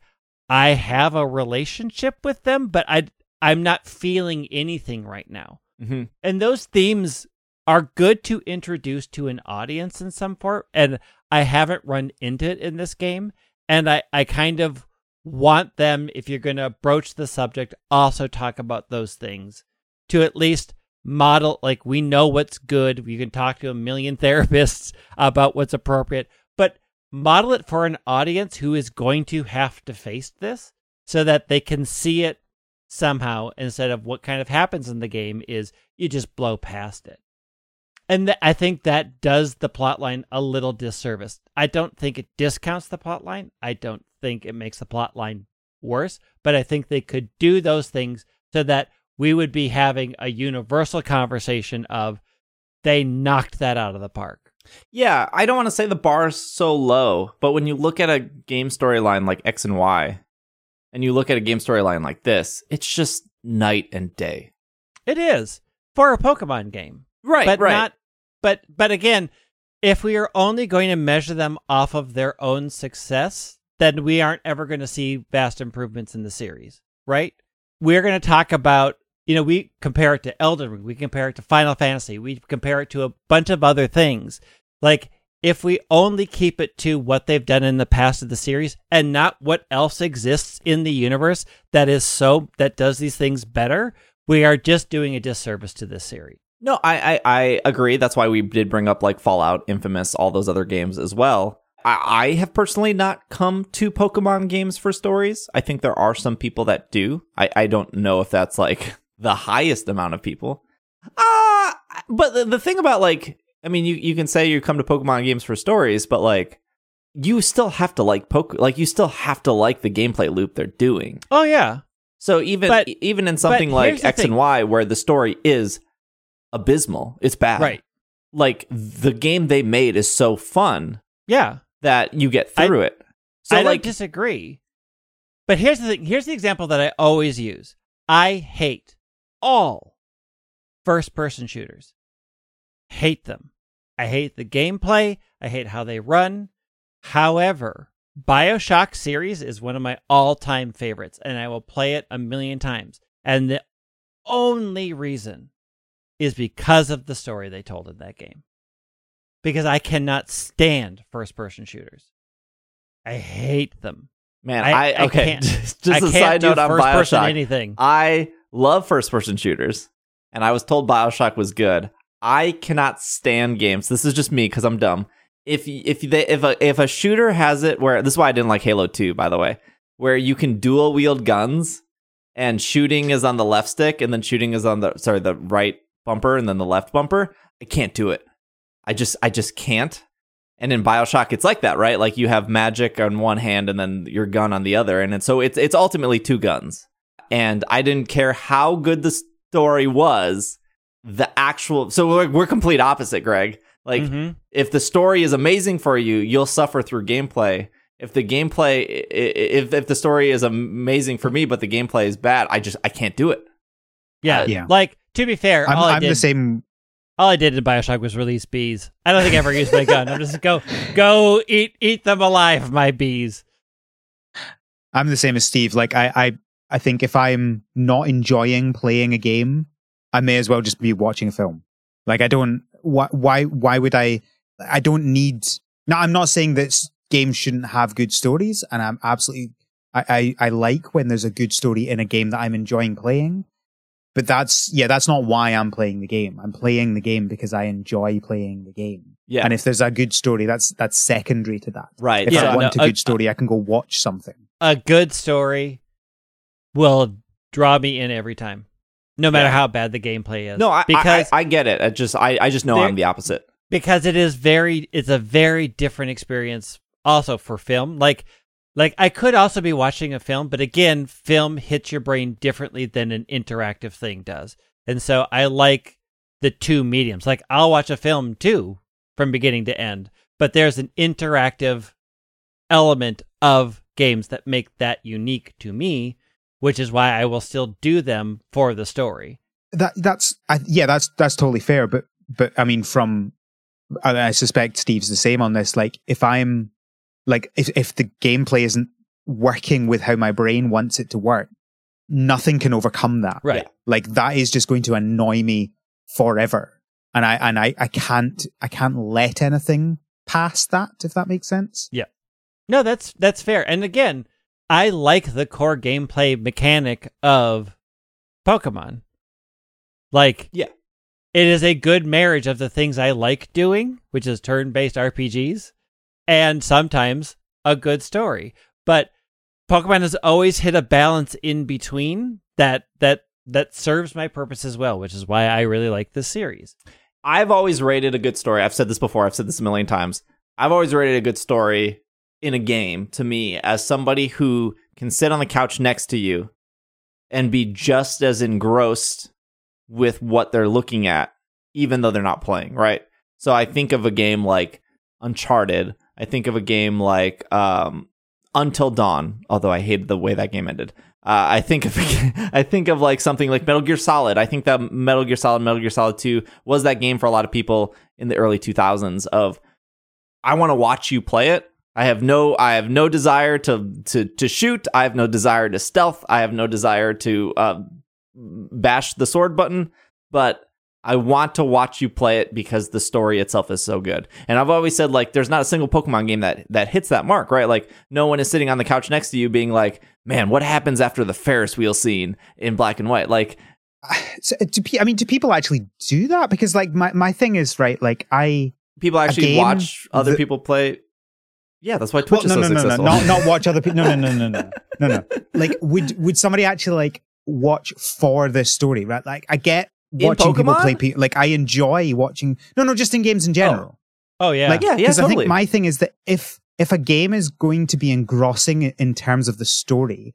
I have a relationship with them, but I, I'm not feeling anything right now. hmm And those themes are good to introduce to an audience in some part. And I haven't run into it in this game. And I, I kind of want them, if you're going to broach the subject, also talk about those things to at least model, like, we know what's good. We can talk to a million therapists about what's appropriate, but model it for an audience who is going to have to face this so that they can see it somehow instead of what kind of happens in the game is you just blow past it. And th- I think that does the plotline a little disservice. I don't think it discounts the plotline. I don't think it makes the plotline worse, but I think they could do those things so that we would be having a universal conversation of they knocked that out of the park. Yeah, I don't want to say the bar is so low, but when you look at a game storyline like X and Y, and you look at a game storyline like this, it's just night and day. It is for a Pokemon game. Right, but right. not but but again if we are only going to measure them off of their own success then we aren't ever going to see vast improvements in the series right we're going to talk about you know we compare it to elden ring we compare it to final fantasy we compare it to a bunch of other things like if we only keep it to what they've done in the past of the series and not what else exists in the universe that is so that does these things better we are just doing a disservice to this series No, I, I I agree. That's why we did bring up like Fallout, Infamous, all those other games as well. I, I have personally not come to Pokemon games for stories. I think there are some people that do. I, I don't know if that's like the highest amount of people. Uh but the, the thing about like I mean you, you can say you come to Pokemon games for stories, but like you still have to like poke like you still have to like the gameplay loop they're doing. oh yeah So even But- even in something like X and. Y where the story is abysmal, it's bad. Right. Like the game they made is so fun Yeah. that you get I- through it. So I don't like disagree. But here's the thing. Here's the example that I always use. I hate all first person shooters. Hate them. I hate the gameplay. I hate how they run. However, BioShock series is one of my all-time favorites and I will play it a million times. And the only reason is because of the story they told in that game. Because I cannot stand first person shooters. I hate them. man, I- I, I okay. can't- just I a side do note on first person Bioshock. anything. I love first person shooters, and I was told Bioshock was good. I cannot stand games. This is just me because I'm dumb. If if they if a if a shooter has it where this is why I didn't like Halo Two by the way, where you can dual wield guns and shooting is on the left stick and then shooting is on the sorry the right bumper and then the left bumper. I can't do it. I just I just can't. And in Bioshock, it's like that, right? Like you have magic on one hand and then your gun on the other, and, so it's it's ultimately two guns. And I didn't care how good the story was, the actual. So we're, we're complete opposite, Greg. Like Mhm. if the story is amazing for you, you'll suffer through gameplay. If the gameplay, i- i- if if the story is amazing for me, but the gameplay is bad, I just I can't do it. yeah, Uh, yeah. Like to be fair, I'm, all I I'm did, the same. all I did in Bioshock was release bees. I don't think I ever used my gun. I'm just go go eat eat them alive, my bees. I'm the same as Steve. Like I, I, I think if I'm not enjoying playing a game, I may as well just be watching a film. Like I don't. Why? Why? Why would I? I don't need. Now I'm not saying that games shouldn't have good stories, and I'm absolutely. I, I, I like when there's a good story in a game that I'm enjoying playing. But that's yeah, that's not why I'm playing the game. I'm playing the game because I enjoy playing the game. Yeah, And if there's a good story, that's that's secondary to that. right. If Yeah, I no, want a uh, good story, I can go watch something. A good story will draw me in every time, no matter Yeah. how bad the gameplay is. no, I, because I, I get it. I just I, I just know I'm the opposite. because it is very it's a very different experience also for film like like i could also be watching a film but again film hits your brain differently than an interactive thing does and so i like the two mediums like i'll watch a film too from beginning to end but there's an interactive element of games that make that unique to me which is why i will still do them for the story. That that's I, yeah that's that's totally fair but but i mean from I, I suspect steve's the same on this. Like if i'm like if if the gameplay isn't working with how my brain wants it to work nothing can overcome that. Right. Like that is just going to annoy me forever. And i and i i can't i can't let anything past that if that makes sense. Yeah. No, that's that's fair. And again, I like the core gameplay mechanic of Pokemon. Like, Yeah. it is a good marriage of the things I like doing, which is turn-based RPGs, and sometimes a good story. But Pokemon has always hit a balance in between that that that serves my purpose as well, which is why I really like this series. I've always rated a good story. I've said this before. I've said this a million times. I've always rated a good story in a game to me as somebody who can sit on the couch next to you and be just as engrossed with what they're looking at, even though they're not playing, right? So I think of a game like Uncharted. I think of a game like um, Until Dawn, although I hated the way that game ended. Uh, I think of I think of like something like Metal Gear Solid. I think that Metal Gear Solid, Metal Gear Solid Two was that game for a lot of people in the early 2000s. Of I want to watch you play it. I have no I have no desire to to to shoot. I have no desire to stealth. I have no desire to uh, bash the sword button. But I want to watch you play it because the story itself is so good. And I've always said like there's not a single Pokemon game that that hits that mark, right? Like no one is sitting on the couch next to you being like, "Man, what happens after the Ferris wheel scene in black and white?" Like so, do, pe- i mean do people actually do that because like my, my thing is right like i people actually watch other that- people play. Yeah, that's why Twitch well, no, is no, so no, no, successful. not not watch other people. No, no, no, no, no, no, no. Like, would would somebody actually like watch for this story? Right? Like, I get watching people play. Pe- like, I enjoy watching. No, no, just in games in general. Oh, oh yeah. Like, Yeah, yeah, 'cause I totally. think my thing is that if if a game is going to be engrossing in terms of the story,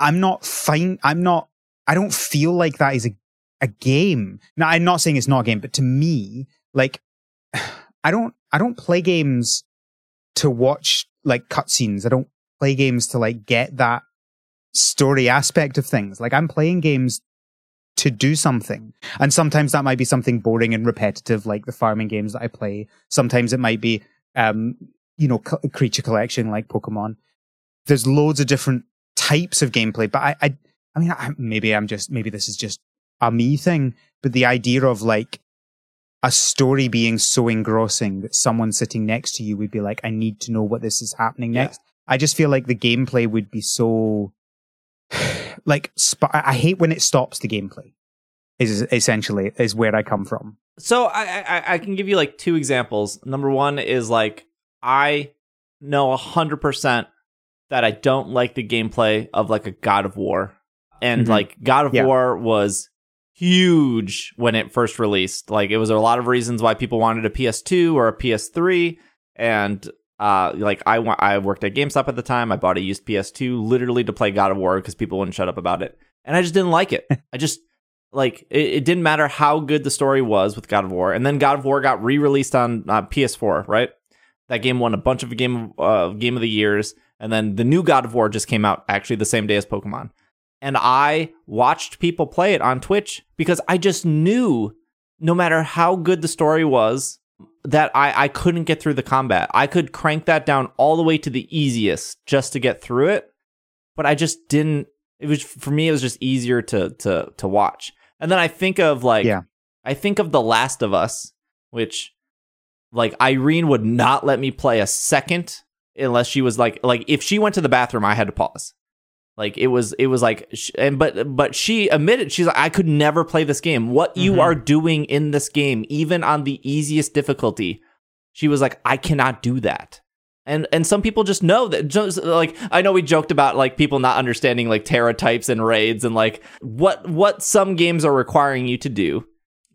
I'm not fine. I'm not. I don't feel like that is a a game. Now, I'm not saying it's not a game, but to me, like, I don't. I don't play games to watch like cutscenes. I don't play games to like get that story aspect of things. Like, I'm playing games to do something. And sometimes that might be something boring and repetitive, like the farming games that I play. Sometimes it might be, um, you know, c- creature collection like Pokemon. There's loads of different types of gameplay, but I, I, I mean, I, maybe I'm just, maybe this is just a me thing, but the idea of like a story being so engrossing that someone sitting next to you would be like, I need to know what this is happening Yeah. next. I just feel like the gameplay would be so, like, sp- I hate when it stops the gameplay. Is essentially is where I come from. So I, I I can give you like two examples. Number one is like I know a hundred percent that I don't like the gameplay of like a God of War, and Mhm. like God of Yeah. War was huge when it first released. Like it was a lot of reasons why people wanted a PS2 or a PS3 and uh like I wa- I worked at GameStop at the time. I bought a used PS2 literally to play God of War because people wouldn't shut up about it. And I just didn't like it. I just like it, it didn't matter how good the story was with God of War. And then God of War got re-released on uh, PS4, right? That game won a bunch of game uh, game of the years, and then the new God of War just came out actually the same day as Pokemon. And I watched people play it on Twitch because I just knew no matter how good the story was that I, I couldn't get through the combat. I could crank that down all the way to the easiest just to get through it, but I just didn't. It was for me. It was just easier to to to watch. And then I think of like Yeah. I think of The Last of Us, which like Irene would not let me play a second unless she was like like if she went to the bathroom, I had to pause. Like it was it was like sh- and but but she admitted she's like I could never play this game. What you Mhm. are doing in this game, even on the easiest difficulty, she was like I cannot do that. And and some people just know that just like I know we joked about like people not understanding like Tera types and raids and like what what some games are requiring you to do.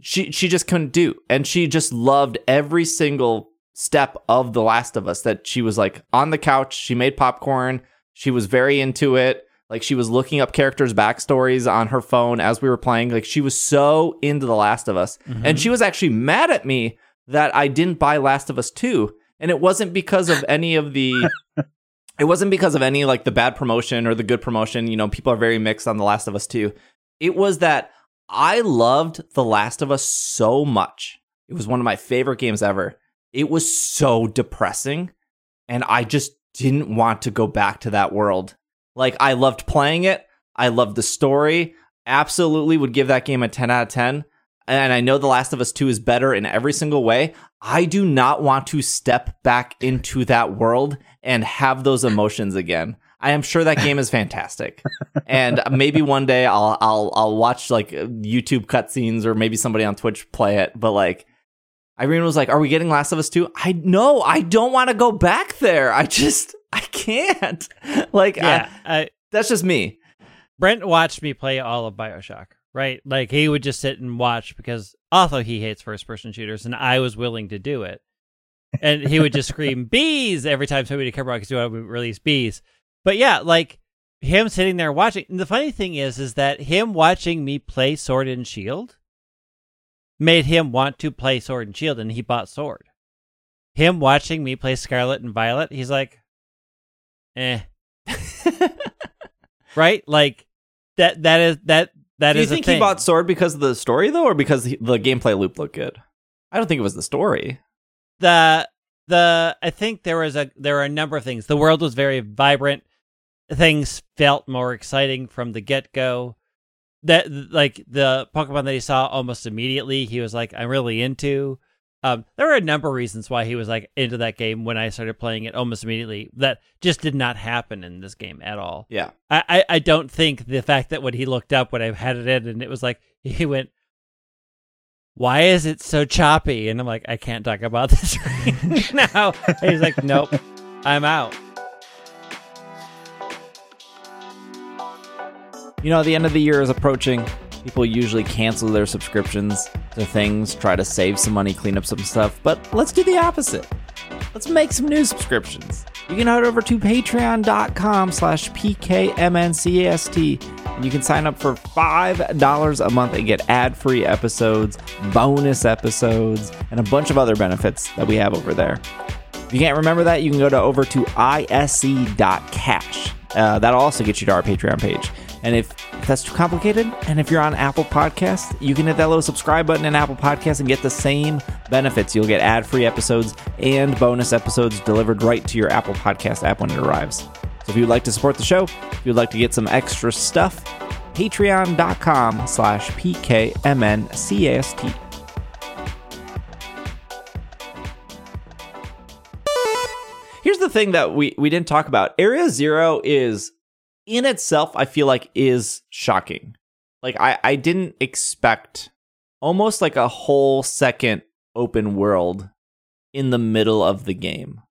She she just couldn't do. And she just loved every single step of The Last of Us that she was like on the couch, she made popcorn, she was very into it. Like she was looking up characters' backstories on her phone as we were playing. Like she was so into The Last of Us. Mm-hmm. And she was actually mad at me that I didn't buy Last of Us 2. And it wasn't because of any of the it wasn't because of any like the bad promotion or the good promotion. You know, people are very mixed on The Last of Us 2. It was that I loved The Last of Us so much. It was one of my favorite games ever. It was so depressing. And I just didn't want to go back to that world. Like, I loved playing it. I loved the story. Absolutely would give that game a 10 out of 10. And I know The Last of Us 2 is better in every single way. I do not want to step back into that world and have those emotions again. I am sure that game is fantastic, and maybe one day I'll I'll I'll watch like YouTube cutscenes or maybe somebody on Twitch play it. But like, Irene was like, "Are we getting Last of Us 2? I no, I don't want to go back there. I just I can't. Like, yeah, I, I, that's just me. Brent watched me play all of Bioshock, right? Like he would just sit and watch because also he hates first person shooters and I was willing to do it. And he would just scream bees every time somebody come around because we would release bees. But yeah, like him sitting there watching. And the funny thing is, is that him watching me play Sword and Shield made him want to play Sword and Shield, and he bought Sword. Him watching me play Scarlet and Violet, he's like, eh, right? Like that. That is that. That Do you is think he bought Sword because of the story though, or because he, the gameplay loop looked good? I don't think it was the story. the the I think there was a there were a number of things. The world was very vibrant. Things felt more exciting from the get go. That like the Pokemon that he saw almost immediately, he was like, "I'm really into." Um, there were a number of reasons why he was like into that game when I started playing it almost immediately. That just did not happen in this game at all. Yeah. I, I, I don't think the fact that when he looked up when I had it in and it was like he went, "Why is it so choppy?" And I'm like, "I can't talk about this right now." And he's like, "Nope, I'm out." You know, the end of the year is approaching. People usually cancel their subscriptions to things, try to save some money, clean up some stuff, but let's do the opposite. Let's make some new subscriptions. You can head over to patreon.com slash pkmncast and you can sign up for $5 a month and get ad-free episodes, bonus episodes, and a bunch of other benefits that we have over there. If you can't remember that, you can go to over to isc.cash. Uh, that'll also get you to our Patreon page. And if, that's too complicated, and if you're on Apple Podcasts, you can hit that little subscribe button in Apple Podcasts and get the same benefits. You'll get ad-free episodes and bonus episodes delivered right to your Apple Podcast app when it arrives. So if you'd like to support the show, if you'd like to get some extra stuff, patreon.com slash pkmncast. Here's the thing that we we didn't talk about. Area Zero is in itself, I feel like is shocking. Like I I didn't expect almost like a whole second open world in the middle of the game.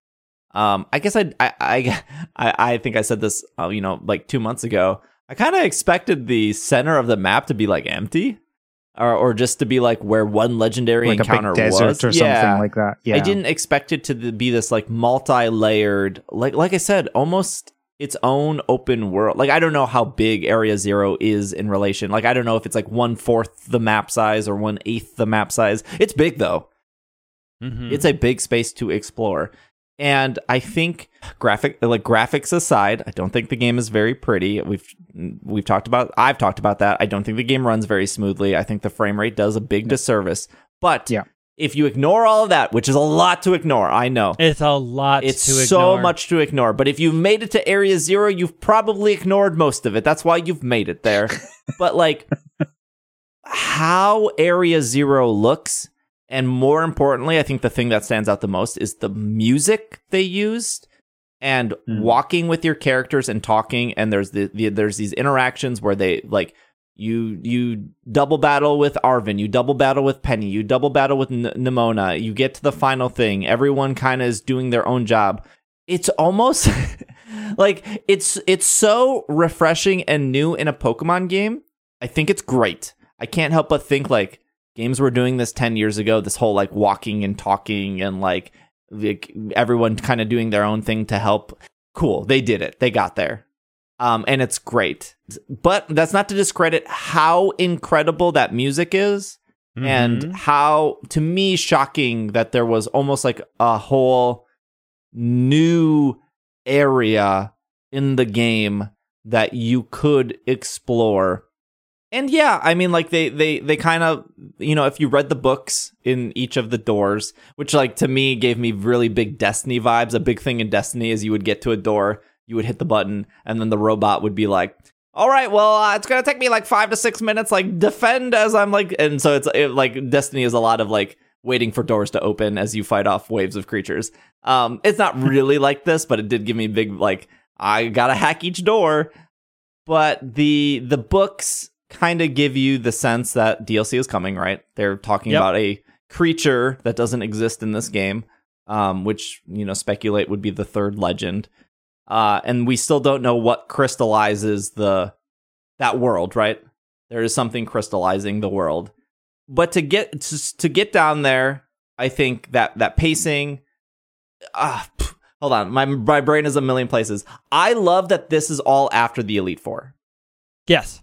Um, I guess I I I I, think I said this, uh, you know, like two months ago. I kind of expected the center of the map to be like empty, or, or just to be like where one legendary like a encounter big was. or Yeah. something like that. Yeah, I didn't expect it to be this like multi-layered, like like I said, almost its own open world. Like I don't know how big Area Zero is in relation. Like I don't know if it's like one fourth the map size or one eighth the map size. It's big though. Mhm. It's a big space to explore. And I think graphic like graphics aside, I don't think the game is very pretty. We've we've talked about I've talked about that. I don't think the game runs very smoothly. I think the frame rate does a big disservice. But Yeah. If you ignore all of that, which is a lot to ignore, I know. It's a lot It's so much to ignore. But if you've made it to Area Zero, you've probably ignored most of it. That's why you've made it there. but like how Area Zero looks, and more importantly, I think the thing that stands out the most is the music they used and Mm. walking with your characters and talking. And there's the, the there's these interactions where they like you you double battle with Arven, you double battle with Penny, you double battle with N- Nemona. You get to the final thing. Everyone kind of is doing their own job. It's almost like it's it's so refreshing and new in a Pokemon game. I think it's great. I can't help but think like games were doing this 10 years ago, this whole like walking and talking and like, like everyone kind of doing their own thing to help. Cool. They did it. They got there. Um, and it's great. But that's not to discredit how incredible that music is Mhm. and how to me shocking that there was almost like a whole new area in the game that you could explore and yeah i mean like they they they kind of you know if you read the books in each of the doors which like to me gave me really big destiny vibes a big thing in destiny is you would get to a door you would hit the button and then the robot would be like all right well uh, it's gonna take me like five to six minutes like defend as i'm like and so it's it, like destiny is a lot of like waiting for doors to open as you fight off waves of creatures. Um it's not really like this but it did give me big like i gotta hack each door. But the the books kind of give you the sense that dlc is coming right? They're talking Yep. about a creature that doesn't exist in this game um which you know speculate would be the third legend uh, and we still don't know what crystallizes the that world. Right, there is something crystallizing the world, but to get to, to get down there, I think that that pacing. Ah, pff, hold on, my my brain is a million places. I love that this is all after the Elite Four. yes.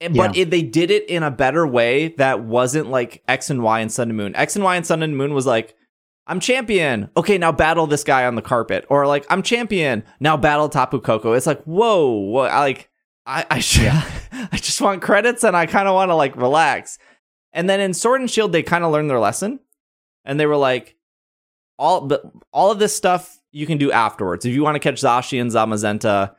And- But Yeah. it, they did it in a better way that wasn't like X and Y and Sun and Moon. X and Y and Sun and Moon was like, I'm champion. Okay, now battle this guy on the carpet. Or like, I'm champion. Now battle Tapu Koko. It's like, whoa, I like, I, I, sh- I just want credits and I kind of want to like relax. And then in Sword and Shield, they kind of learned their lesson, and they were like, all but all of this stuff you can do afterwards. If you want to catch Zashi and Zamazenta,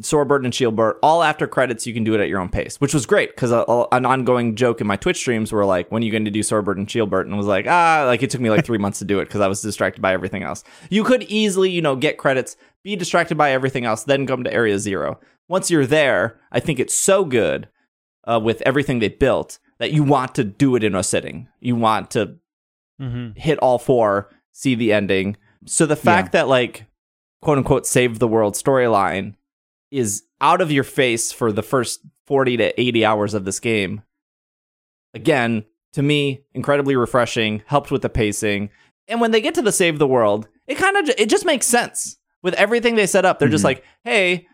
Swordbird and Shieldbird, all after credits, you can do it at your own pace, which was great because an ongoing joke in my Twitch streams were like, "When are you going to do Swordbird and Shieldbird?" And I was like, "Ah, like it took me like three months to do it because I was distracted by everything else." You could easily, you know, get credits, be distracted by everything else, then come to Area Zero. Once you're there, I think it's so good uh, with everything they built that you want to do it in a sitting. You want to Mm-hmm. hit all four, see the ending. So the fact that like quote unquote save the world storyline is out of your face for the first 40 to 80 hours of this game. Again, to me, incredibly refreshing, helped with the pacing. And when they get to the save the world, it kind of it just makes sense. With everything they set up, they're just Mhm. like, "Hey,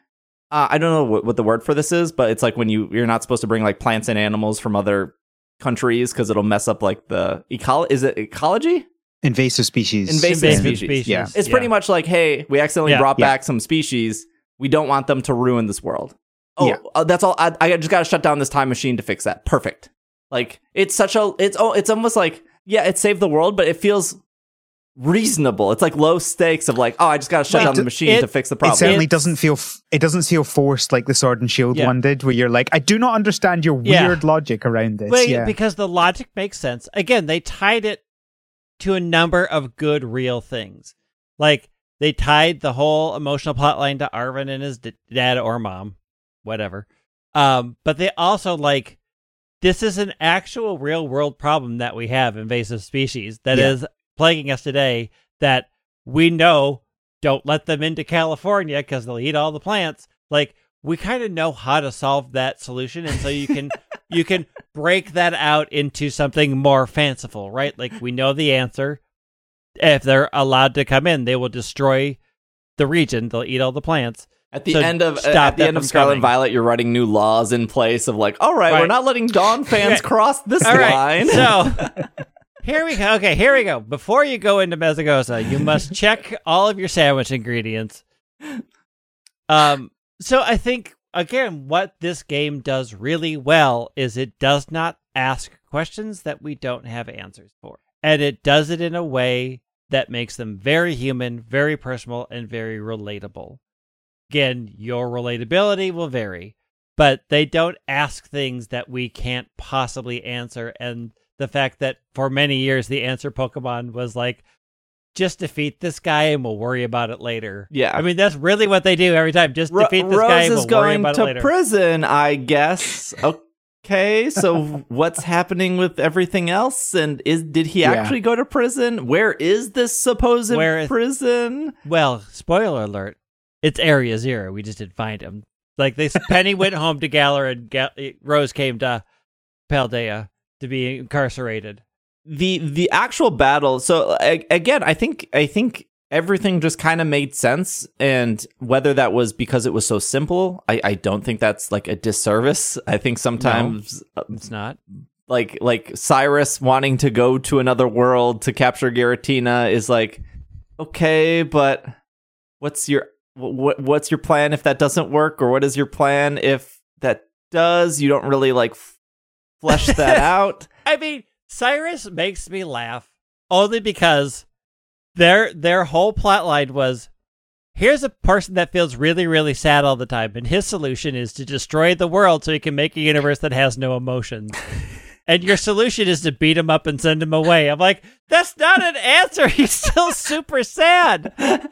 uh, I don't know what, what the word for this is, but it's like when you you're not supposed to bring like plants and animals from other countries because it'll mess up like the eco- is it ecology? invasive species. Invasive Invasive species. species. Yeah. It's pretty much like, hey, we accidentally Yeah. brought Yeah. back some species. We don't want them to ruin this world. Oh, Yeah. uh, that's all. I, I just got to shut down this time machine to fix that. Perfect. Like it's such a. It's oh, it's almost like yeah, it saved the world, but it feels reasonable. It's like low stakes of like, oh, I just got to shut Well, down the machine it- to fix the problem. It certainly It's- doesn't feel f- it doesn't feel forced like the Sword and Shield Yeah. one did, where you're like, I do not understand your Yeah. weird logic around this. Well, yeah, because the logic makes sense. Again, they tied it to a number of good, real things. Like they tied the whole emotional plotline to Arven and his d- dad or mom, whatever. Um, but they also like this is an actual real world problem that we have invasive species that is Yeah. plaguing us today. That we know don't let them into California because they'll eat all the plants. Like we kind of know how to solve that solution, and so you can you can break that out into something more fanciful, right? Like we know the answer. If they're allowed to come in, they will destroy the region. They'll eat all the plants. At the So end of stop at the end of Scarlet coming. Violet, you're writing new laws in place of like, all right, we're not letting Dawn fans cross this right. line. So here we go. Okay, here we go. Before you go into Mesagoza, you must check all of your sandwich ingredients. Um, so I think again, what this game does really well is it does not ask questions that we don't have answers for, and it does it in a way that makes them very human, very personal, and very relatable. Again, your relatability will vary, but they don't ask things that we can't possibly answer. And the fact that for many years the answer Pokemon was like, just defeat this guy and we'll worry about it later. Yeah. I mean, that's really what they do every time. Just defeat this Rose guy and is we'll worry going about it to prison, I guess. Okay, so what's happening with everything else? And is did he Yeah. actually go to prison? Where is this supposed Where is- prison? well, spoiler alert, it's Area Zero. We just didn't find him. Like this Penny went home to Galar and Ga- Rose came to Paldea to be incarcerated. the the actual battle so a- again i think i think everything just kind of made sense and whether that was because it was so simple i i don't think that's like a disservice. I think sometimes uh, It's not. like like cyrus wanting to go to another world to capture giratina is like okay but what's your what what's your plan if that doesn't work? Or what is your plan if that does? You don't really like f- flesh that out. I mean, Cyrus makes me laugh only because their their whole plot line was here's a person that feels really really sad all the time and his solution is to destroy the world so he can make a universe that has no emotions. and your solution is to beat him up and send him away. I'm like, that's not an answer. He's still super sad.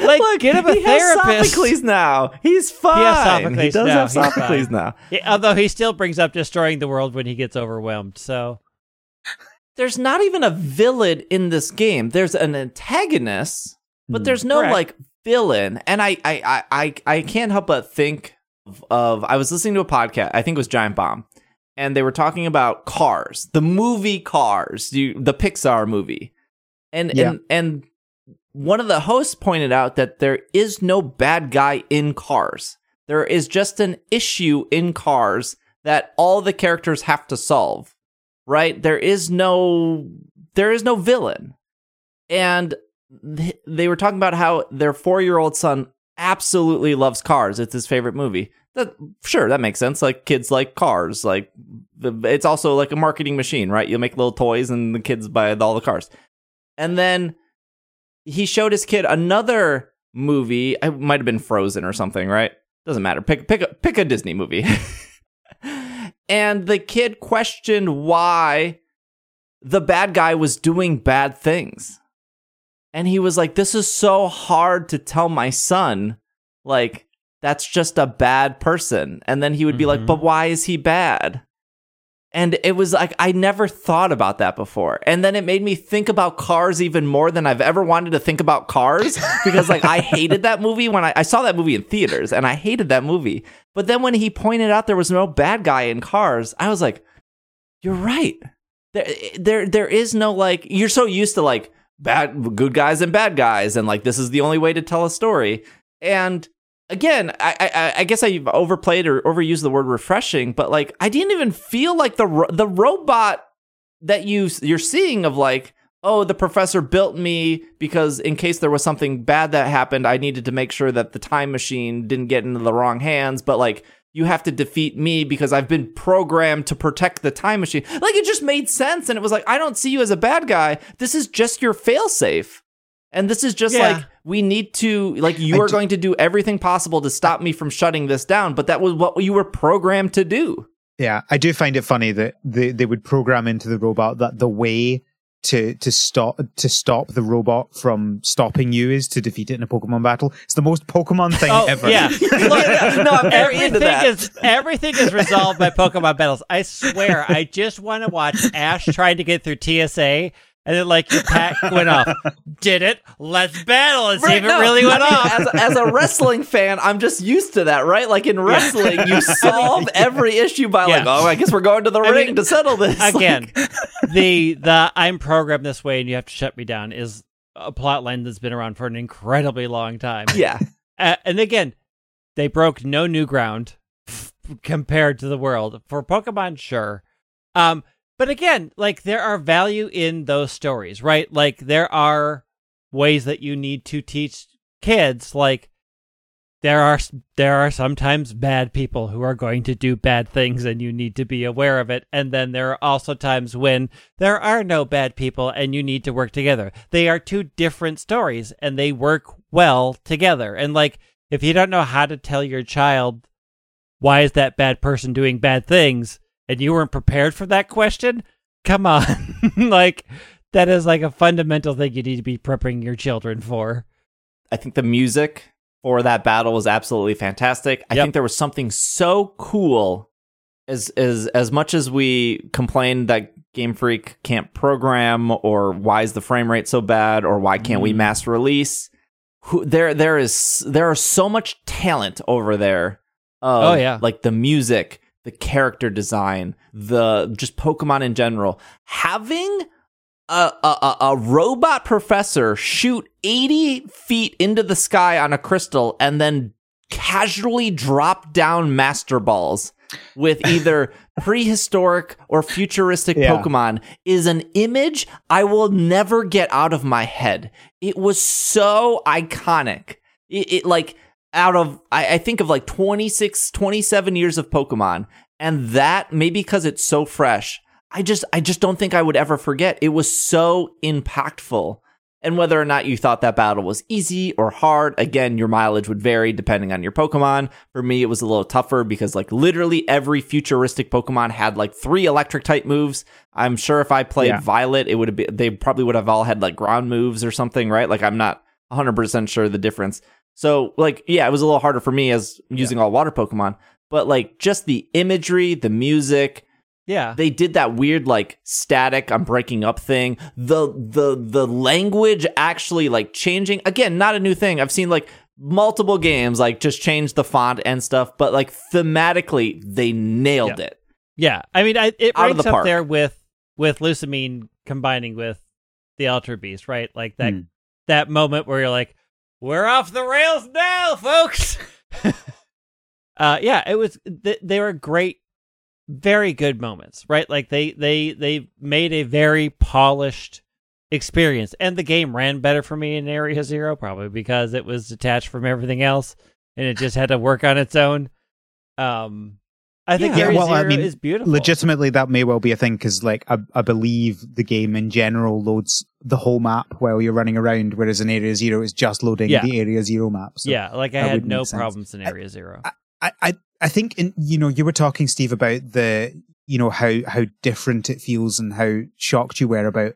Like, Look, get him a he has therapist. Sophocles now. He's fine. has Sophocles he does now. have Sophocles now. Yeah, although he still brings up destroying the world when he gets overwhelmed. So There's not even a villain in this game. There's an antagonist, but there's no Correct. like villain. And I, I, I, I, I can't help but think of, of. I was listening to a podcast. I think it was Giant Bomb, and they were talking about Cars, the movie Cars, you, the Pixar movie, and Yeah. and and one of the hosts pointed out that there is no bad guy in Cars. There is just an issue in Cars that all the characters have to solve. Right? There is no there is no villain. And th- they were talking about how their 4-year-old son absolutely loves Cars. It's his favorite movie. That sure, that makes sense. Like kids like cars. Like it's also like a marketing machine, right? You make little toys and the kids buy all the cars. And then he showed his kid another movie. It might have been Frozen or something, right? Doesn't matter. Pick pick a, pick a Disney movie. and the kid questioned why the bad guy was doing bad things. And he was like, "This is so hard to tell my son. Like that's just a bad person." And then he would be like, Mhm. "But why is he bad?" And it was like, I never thought about that before. And then it made me think about cars even more than I've ever wanted to think about cars because, like, I hated that movie when I, I saw that movie in theaters and I hated that movie. But then when he pointed out there was no bad guy in cars, I was like, you're right. There, there, there is no like, you're so used to like bad, good guys and bad guys. And like, this is the only way to tell a story. And again, I, I I guess I've overplayed or overused the word refreshing, but like I didn't even feel like the ro- the robot that you you're seeing of like oh the professor built me because in case there was something bad that happened I needed to make sure that the time machine didn't get into the wrong hands, but like you have to defeat me because I've been programmed to protect the time machine. Like it just made sense and it was like I don't see you as a bad guy. This is just your failsafe. And this is just Yeah. like we need to like you I are d- going to do everything possible to stop me from shutting this down, but that was what you were programmed to do. Yeah, I do find it funny that they, they would program into the robot that the way to to stop to stop the robot from stopping you is to defeat it in a Pokemon battle. It's the most Pokemon thing Oh ever. yeah, Look, No, I'm very into everything that. is everything is resolved by Pokemon battles. I swear, I just want to watch Ash trying to get through TSA and then like your pack went off. Did it? Let's battle and see Right, if it no, really went I mean, off. As, as a wrestling fan, I'm just used to that, right? Like in wrestling, you solve every issue by like, oh, I guess we're going to the I ring mean, to settle this. Again, Like, the the I'm programmed this way and you have to shut me down is a plot line that's been around for an incredibly long time. yeah, Uh, and again, they broke no new ground f- compared to the world for Pokemon. Sure, um, but again, like there are value in those stories, right? Like there are ways that you need to teach kids, like. There are there are sometimes bad people who are going to do bad things and you need to be aware of it and then there are also times when there are no bad people and you need to work together. They are two different stories and they work well together. And like if you don't know how to tell your child why is that bad person doing bad things and you weren't prepared for that question, come on. like that is like a fundamental thing you need to be prepping your children for. I think the music for that battle was absolutely fantastic. I Yep. think there was something so cool. As as as much as we complain that Game Freak can't program, or why is the frame rate so bad, or why can't we Mm. mass release? Who, there there is there are so much talent over there. Of, Oh, yeah. like the music, the character design, the just Pokemon in general. Having a, a, a, robot professor shoot 80 feet into the sky on a crystal and then casually drop down master balls with either prehistoric or futuristic Yeah. Pokemon is an image I will never get out of my head. It was so iconic. It, it like out of I, I think of like 26, 27 years of Pokemon, and that maybe because it's so fresh, I just I just don't think I would ever forget. It was so impactful. And whether or not you thought that battle was easy or hard, again, your mileage would vary depending on your Pokemon. For me, it was a little tougher because like literally every futuristic Pokemon had like three electric type moves. I'm sure if I played Yeah. Violet, it would have been they probably would have all had like ground moves or something, right? Like I'm not 100% sure the difference. So like yeah, it was a little harder for me as using all water Pokemon, but like just the imagery, the music, Yeah. they did that weird like static i'm breaking up thing the the the language actually like changing again not a new thing i've seen like multiple games like just change the font and stuff but like thematically they nailed it Yeah, I mean, I, it Out ranks the up park. there with with Lusamine combining with the Ultra Beast, right? Like that Hmm. that moment where you're like, "We're off the rails now, folks." uh, yeah, it was. Th- they were great, very good moments, right? Like they they they made a very polished experience, and the game ran better for me in Area Zero, probably because it was detached from everything else, and it just had to work on its own. Um, I think Yeah, Area well, I mean, is beautiful. legitimately that may well be a thing because like I, I believe the game in general loads the whole map while you're running around whereas in area zero is just loading Yeah. the area zero map so yeah, like I had no problems in Area Zero. I, I i think in you know you were talking steve about the you know how how different it feels and how shocked you were about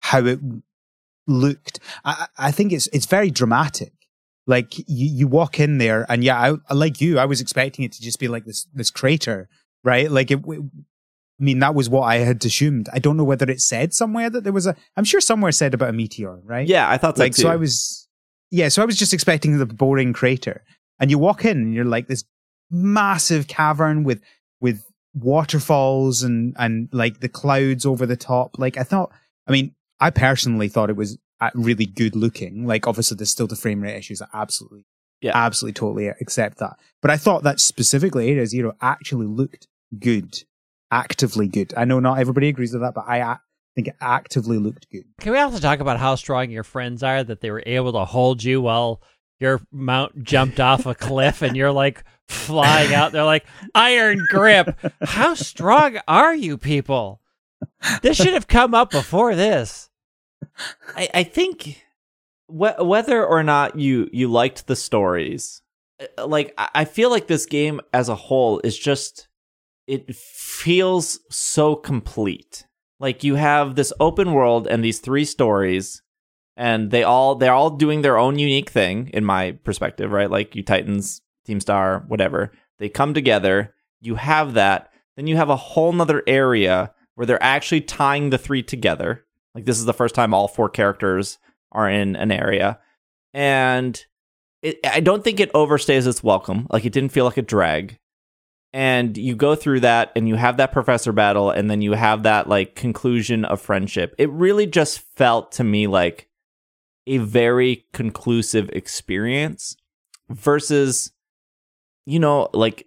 how it looked i I- i think it's it's very dramatic like you, you walk in there and yeah I, like you i was expecting it to just be like this this crater right like it, w I mean, that was what I had assumed. I don't know whether it said somewhere that there was a. I'm sure somewhere said about a meteor, right? yeah i thought so like too. so i was yeah so i was just expecting the boring crater and you walk in and you're like this massive cavern with with waterfalls and and like the clouds over the top like i thought i mean i personally thought it was really good looking like obviously there's still the frame rate issues i absolutely Yeah. absolutely totally accept that but i thought that specifically area zero actually looked good actively good i know not everybody agrees with that but i think it actively looked good Can we also talk about how strong your friends are that they were able to hold you while your mount jumped off a cliff and you're like flying out? They're like, iron grip. How strong are you people? This should have come up before this. I, I think wh- whether or not you you liked the stories, uh, like I I feel like this game as a whole is just it feels so complete. Like you have this open world and these three stories, and they all they're all doing their own unique thing in my perspective, right? Like you Titans, Team Star, whatever. They come together. You have that. Then you have a whole nother area where they're actually tying the three together Like this is the first time all four characters are in an area, and it, I don't think it overstays its welcome. Like it didn't feel like a drag. And you go through that, and you have that professor battle, and then you have that like conclusion of friendship. It really just felt to me like a very conclusive experience versus, you know, like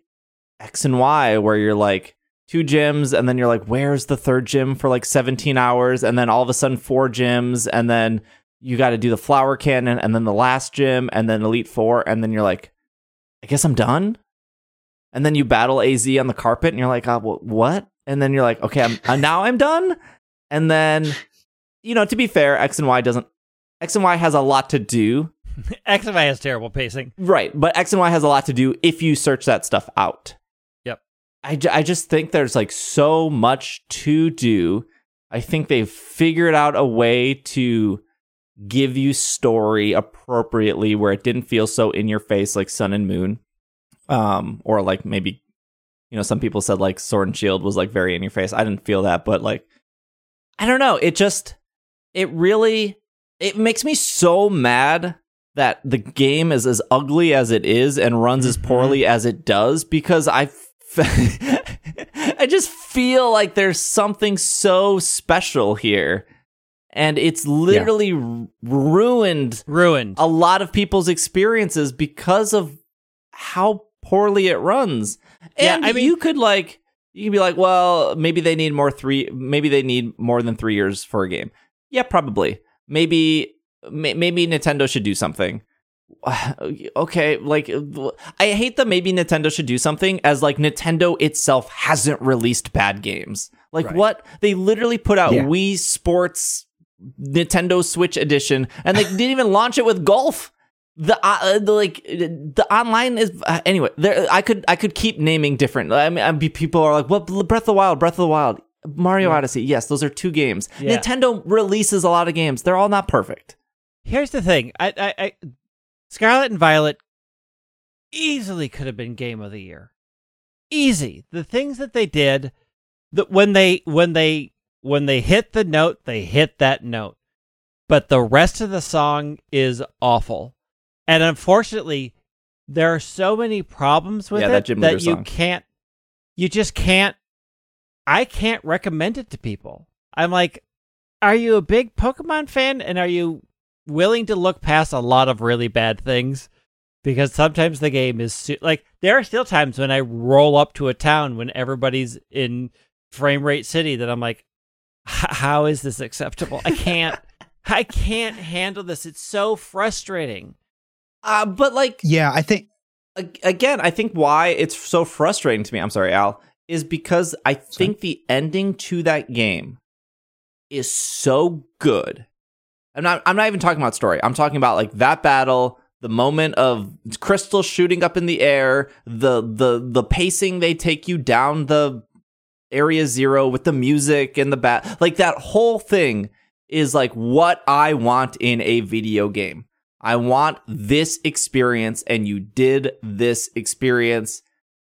X and Y, where you're like two gyms, and then you're like, where's the third gym for like 17 hours? And then all of a sudden, four gyms, and then you got to do the flower cannon, and then the last gym, and then Elite Four, and then you're like, I guess I'm done. And then you battle AZ on the carpet, and you're like, oh, what? And then you're like, okay, I'm uh, now I'm done. And then, you know, to be fair, X and Y doesn't. X and Y has a lot to do, X and Y has terrible pacing. right? But X and Y has a lot to do if you search that stuff out. I, I just think there's like so much to do. I think they've figured out a way to give you story appropriately where it didn't feel so in your face like Sun and Moon. Um, or like maybe, you know, some people said like Sword and Shield was like very in your face. I didn't feel that, but like, I don't know. It just, it really, it makes me so mad that the game is as ugly as it is and runs as Mhm. poorly as it does because I, I just feel like there's something so special here, and it's literally r- ruined Ruined. a lot of people's experiences because of how poorly it runs. Yeah, And I mean- you could like you could be like, well, maybe they need more three maybe they need more than 3 years for a game. Yeah, probably. Maybe may- maybe Nintendo should do something. Okay, like I hate that maybe Nintendo should do something as like Nintendo itself hasn't released bad games. Like Right. what? They literally put out Yeah. Wii Sports Nintendo Switch edition and they didn't even launch it with golf. The, uh, the like the online is uh, anyway. There, I could I could keep naming different. I mean, I'd be, people are like, "What Breath of the Wild? Breath of the Wild? Mario Odyssey? Yes, those are two games. Yeah. Nintendo releases a lot of games. They're all not perfect. Here's the thing. I, I, I Scarlet and Violet easily could have been game of the year. Easy. The things that they did that when they when they when they hit the note, they hit that note. But the rest of the song is awful. And unfortunately, there are so many problems with Yeah, it that that you can't you just can't I can't recommend it to people. I'm like, are you a big Pokemon fan and are you willing to look past a lot of really bad things? Because sometimes the game is su- like there are still times when I roll up to a town when everybody's in frame rate city that I'm like, how is this acceptable? I can't, I can't handle this. It's so frustrating. Uh, but like Yeah, I think again, I think why it's so frustrating to me. I'm sorry, Al, is because I think the ending to that game is so good. I'm not. I'm not even talking about story. I'm talking about like that battle, the moment of crystal shooting up in the air, the the the pacing they take you down the area zero with the music and the bat, like that whole thing is like what I want in a video game. I want this experience, and you did this experience,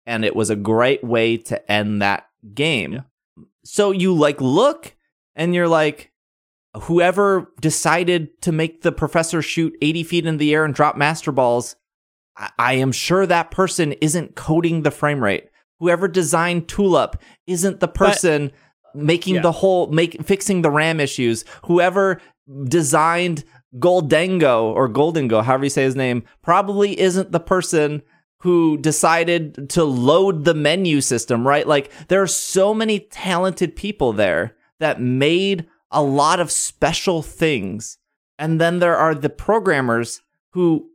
and it was a great way to end that game. So you like look, and you're like, whoever decided to make the professor shoot 80 feet in the air and drop master balls, I, I am sure that person isn't coding the frame rate. Whoever designed Tulip isn't the person making Yeah. the whole make fixing the RAM issues. Whoever designed Gholdengo or Gholdengo, however you say his name, probably isn't the person who decided to load the menu system, right? Like there are so many talented people there that made a lot of special things. And then there are the programmers who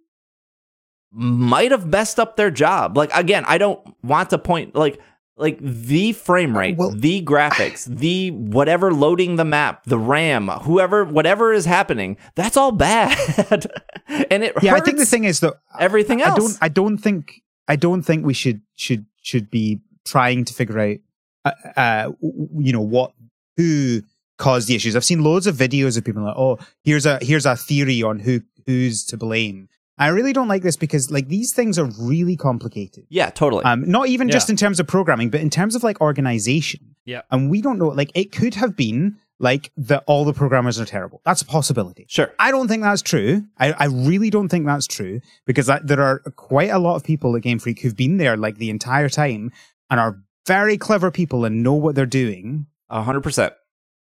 might have messed up their job. Like again, I don't want to point like like the frame rate, Well- the graphics, the whatever loading the map, the RAM, whoever whatever is happening, that's all bad. and it yeah, I think the thing is that everything else. I don't I don't think I don't think we should should should be trying to figure out uh, uh you know what who caused the issues. I've seen loads of videos of people like, "Oh, here's a here's a theory on who who's to blame." I really don't like this because like these things are really complicated. yeah, totally. Um, not even just in terms of programming, but in terms of like organization. Yeah. And we don't know, like, it could have been like that all the programmers are terrible. That's a possibility. Sure. I don't think that's true. I, I really don't think that's true because I, there are quite a lot of people at Game Freak who've been there like the entire time and are very clever people and know what they're doing. A hundred percent.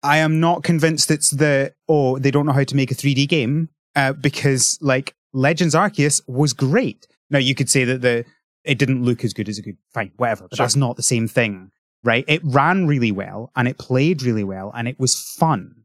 I am not convinced it's the oh they don't know how to make a 3D game uh, because like Legends Arceus was great. Now you could say that the it didn't look as good as a good fine whatever, but Sure. that's not the same thing, right? It ran really well and it played really well and it was fun.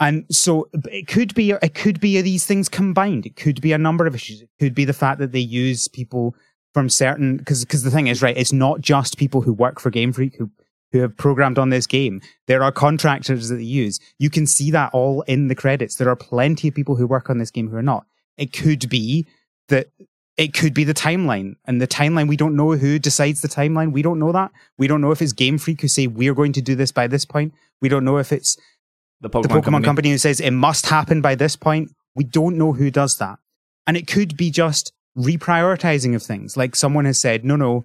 And so it could be it could be these things combined. It could be a number of issues. It could be the fact that they use people from certain because because the thing is right, it's not just people who work for Game Freak who who have programmed on this game. There are contractors that they use. You can see that all in the credits. There are plenty of people who work on this game who are not. It could be that it could be the timeline and the timeline. We don't know who decides the timeline. We don't know that. We don't know if it's Game Freak who say we're going to do this by this point. We don't know if it's The Pokemon, the Pokemon company. company. who says it must happen by this point. We don't know who does that. And it could be just reprioritizing of things. Like someone has said, no, no,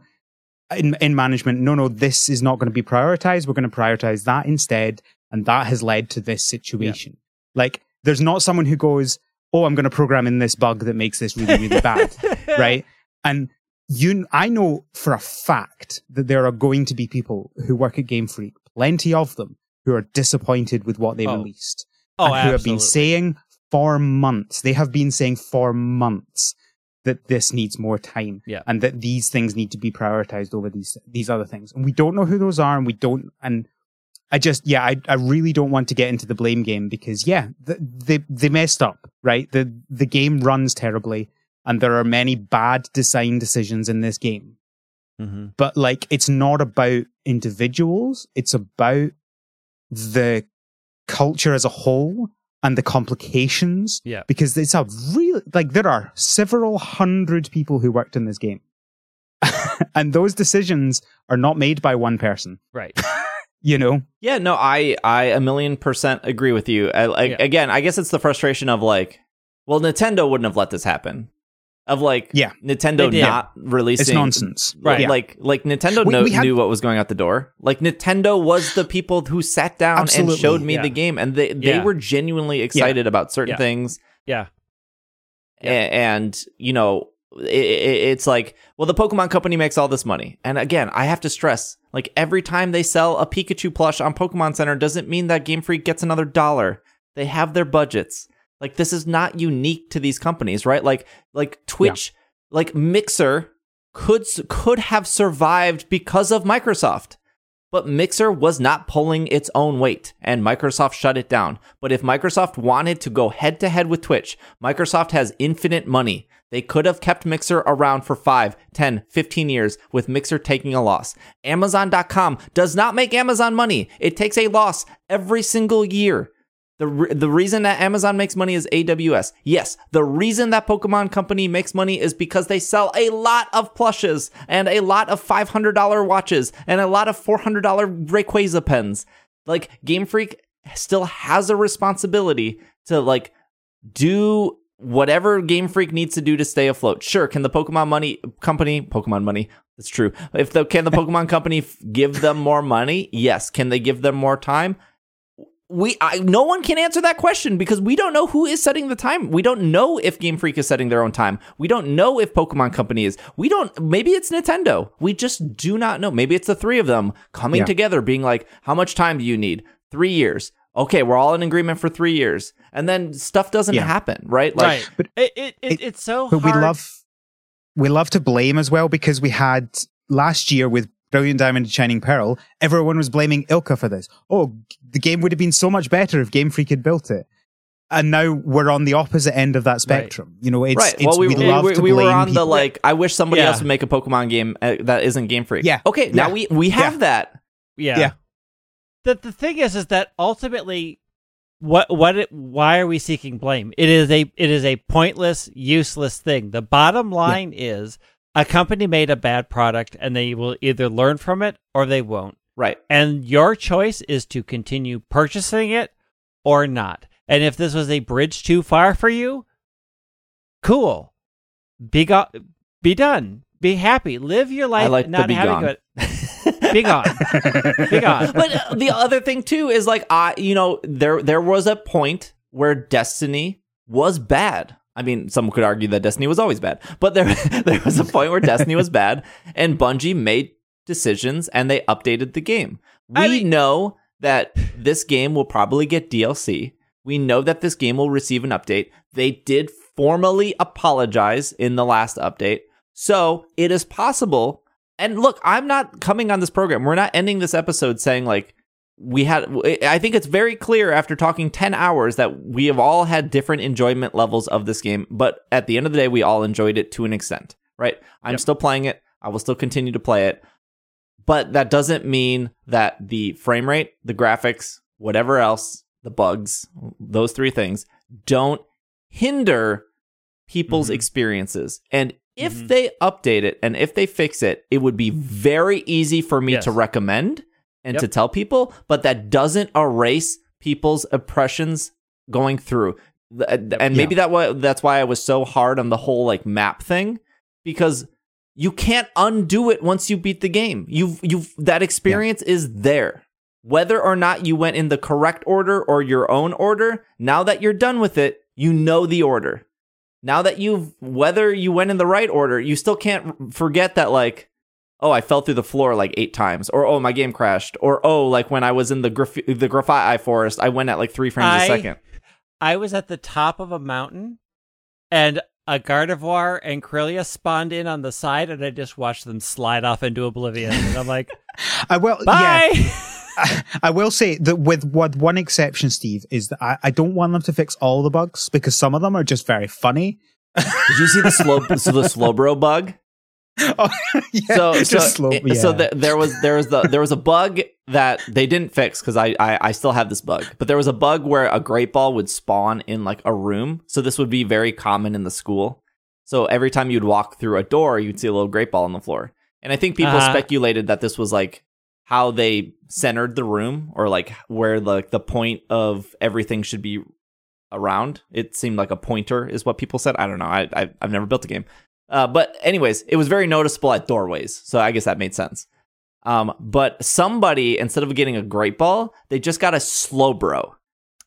in, in management, no, no, this is not going to be prioritized. We're going to prioritize that instead. And that has led to this situation. Like there's not someone who goes, oh, I'm going to program in this bug that makes this really, really bad. right? And you, I know for a fact that there are going to be people who work at Game Freak, plenty of them, who are disappointed with what they Oh. released Oh, and who have been saying for months. They have been saying for months that this needs more time, Yeah. and that these things need to be prioritized over these these other things. And we don't know who those are, and we don't. And I just, yeah, I, I really don't want to get into the blame game because, yeah, th they they messed up, right? The the game runs terribly, and there are many bad design decisions in this game hmm but like it's not about individuals it's about the culture as a whole and the complications Yeah. because it's a real like there are several hundred people who worked in this game and those decisions are not made by one person Right. you know Yeah, no, I I a million percent agree with you. I, like Yeah. again, I guess it's the frustration of like, well, Nintendo wouldn't have let this happen. Of like, Yeah. Nintendo not releasing it's nonsense Right. Yeah. Like like Nintendo We- know, we had- knew what was going out the door. Like Nintendo was the people who sat down Absolutely, and showed me yeah. the game and they they Yeah. were genuinely excited about certain Yeah. things. Yeah. A- and you know i i it's like well the pokemon company makes all this money and again i have to stress like every time they sell a pikachu plush on pokemon center doesn't mean that game freak gets another dollar they have their budgets like this is not unique to these companies right like like twitch like mixer could could have survived because of microsoft but Mixer was not pulling its own weight, and Microsoft shut it down. But if Microsoft wanted to go head to head with Twitch, Microsoft has infinite money. They could have kept Mixer around for 5, 10, 15 years with Mixer taking a loss. Amazon.com does not make Amazon money. It takes a loss every single year. The, re- the reason that Amazon makes money is AWS. Yes, the reason that Pokemon Company makes money is because they sell a lot of plushes and a lot of $500 watches and a lot of $400 Rayquaza pens. Like Game Freak still has a responsibility to like do whatever Game Freak needs to do to stay afloat. Sure, can the Pokemon money company, Pokemon money, that's true. If the can the Pokemon company f- give them more money? Yes. Can they give them more time? We I, no one can answer that question because we don't know who is setting the time. We don't know if Game Freak is setting their own time. We don't know if Pokemon Company is. We don't. Maybe it's Nintendo. We just do not know. Maybe it's the three of them coming Yeah. together, being like, "How much time do you need? Three years." Okay, we're all in agreement for three years, and then stuff doesn't Yeah. happen, right? Like, right. but it, it, it, it- it's so but hard. we love we love to blame as well because we had last year with Brilliant Diamond and Shining Pearl, everyone was blaming ILCA for this. Oh, the game would have been so much better if Game Freak had built it. And now we're on the opposite end of that spectrum. You know, it's, right. it's well, we, we, we, love we, to we were blame on the like. I wish somebody Yeah. else would make a Pokemon game uh, that isn't Game Freak. Yeah. Okay. Now Yeah. we we have Yeah. that. Yeah. Yeah. The the thing is is that ultimately what what it, why are we seeking blame? It is a it is a pointless, useless thing. The bottom line is a company made a bad product and they will either learn from it or they won't. Right. And your choice is to continue purchasing it or not. And if this was a bridge too far for you, cool. Be go- be done. Be happy. Live your life I like not be having gone. good. Be gone. Be gone. but the other thing too is like I, you know, there there was a point where Destiny was bad. I mean, some could argue that Destiny was always bad, but there there was a point where Destiny was bad, and Bungie made decisions and they updated the game. We I mean- know that this game will probably get DLC. We know that this game will receive an update. They did formally apologize in the last update. So it is possible. And look, I'm not coming on this program. We're not ending this episode saying, like, we had, I think it's very clear after talking 10 hours that we have all had different enjoyment levels of this game. But at the end of the day, we all enjoyed it to an extent, right? I'm Yep. still playing it. I will still continue to play it. But that doesn't mean that the frame rate, the graphics, whatever else, the bugs, those three things don't hinder people's Mhm. experiences. And if Mhm. they update it and if they fix it, it would be very easy for me Yes. to recommend and Yep. to tell people, but that doesn't erase people's oppressions going through. Uh, And maybe that why that's why I was so hard on the whole like map thing because you can't undo it once you beat the game. You've you've that experience is there. Whether or not you went in the correct order or your own order, now that you're done with it, you know the order. Now that you've whether you went in the right order, you still can't forget that like oh, I fell through the floor like 8 times or oh, my game crashed or oh, like when I was in the graf- the graphite forest, I went at like 3 frames I- a second. I was at the top of a mountain and a Gardevoir and Kirlia spawned in on the side and I just watched them slide off into oblivion. And I'm like, I will. bye. Yeah, I will say that with with one exception, Steve, is that I, I don't want them to fix all the bugs because some of them are just very funny. Did you see the slow so the Slowbro bug? oh, yeah, so so, slow. Yeah. so th- there was there was the there was a bug that they didn't fix because I, I I still have this bug, but there was a bug where a great ball would spawn in like a room. So this would be very common in the school. So every time you'd walk through a door, you'd see a little great ball on the floor. And I think people Uh-huh. speculated that this was like how they centered the room or like where like the point of everything should be around. It seemed like a pointer is what people said. I don't know. I, I I've never built a game. Uh, but anyways, it was very noticeable at doorways, so I guess that made sense. Um, but somebody instead of getting a great ball, they just got a Slowbro.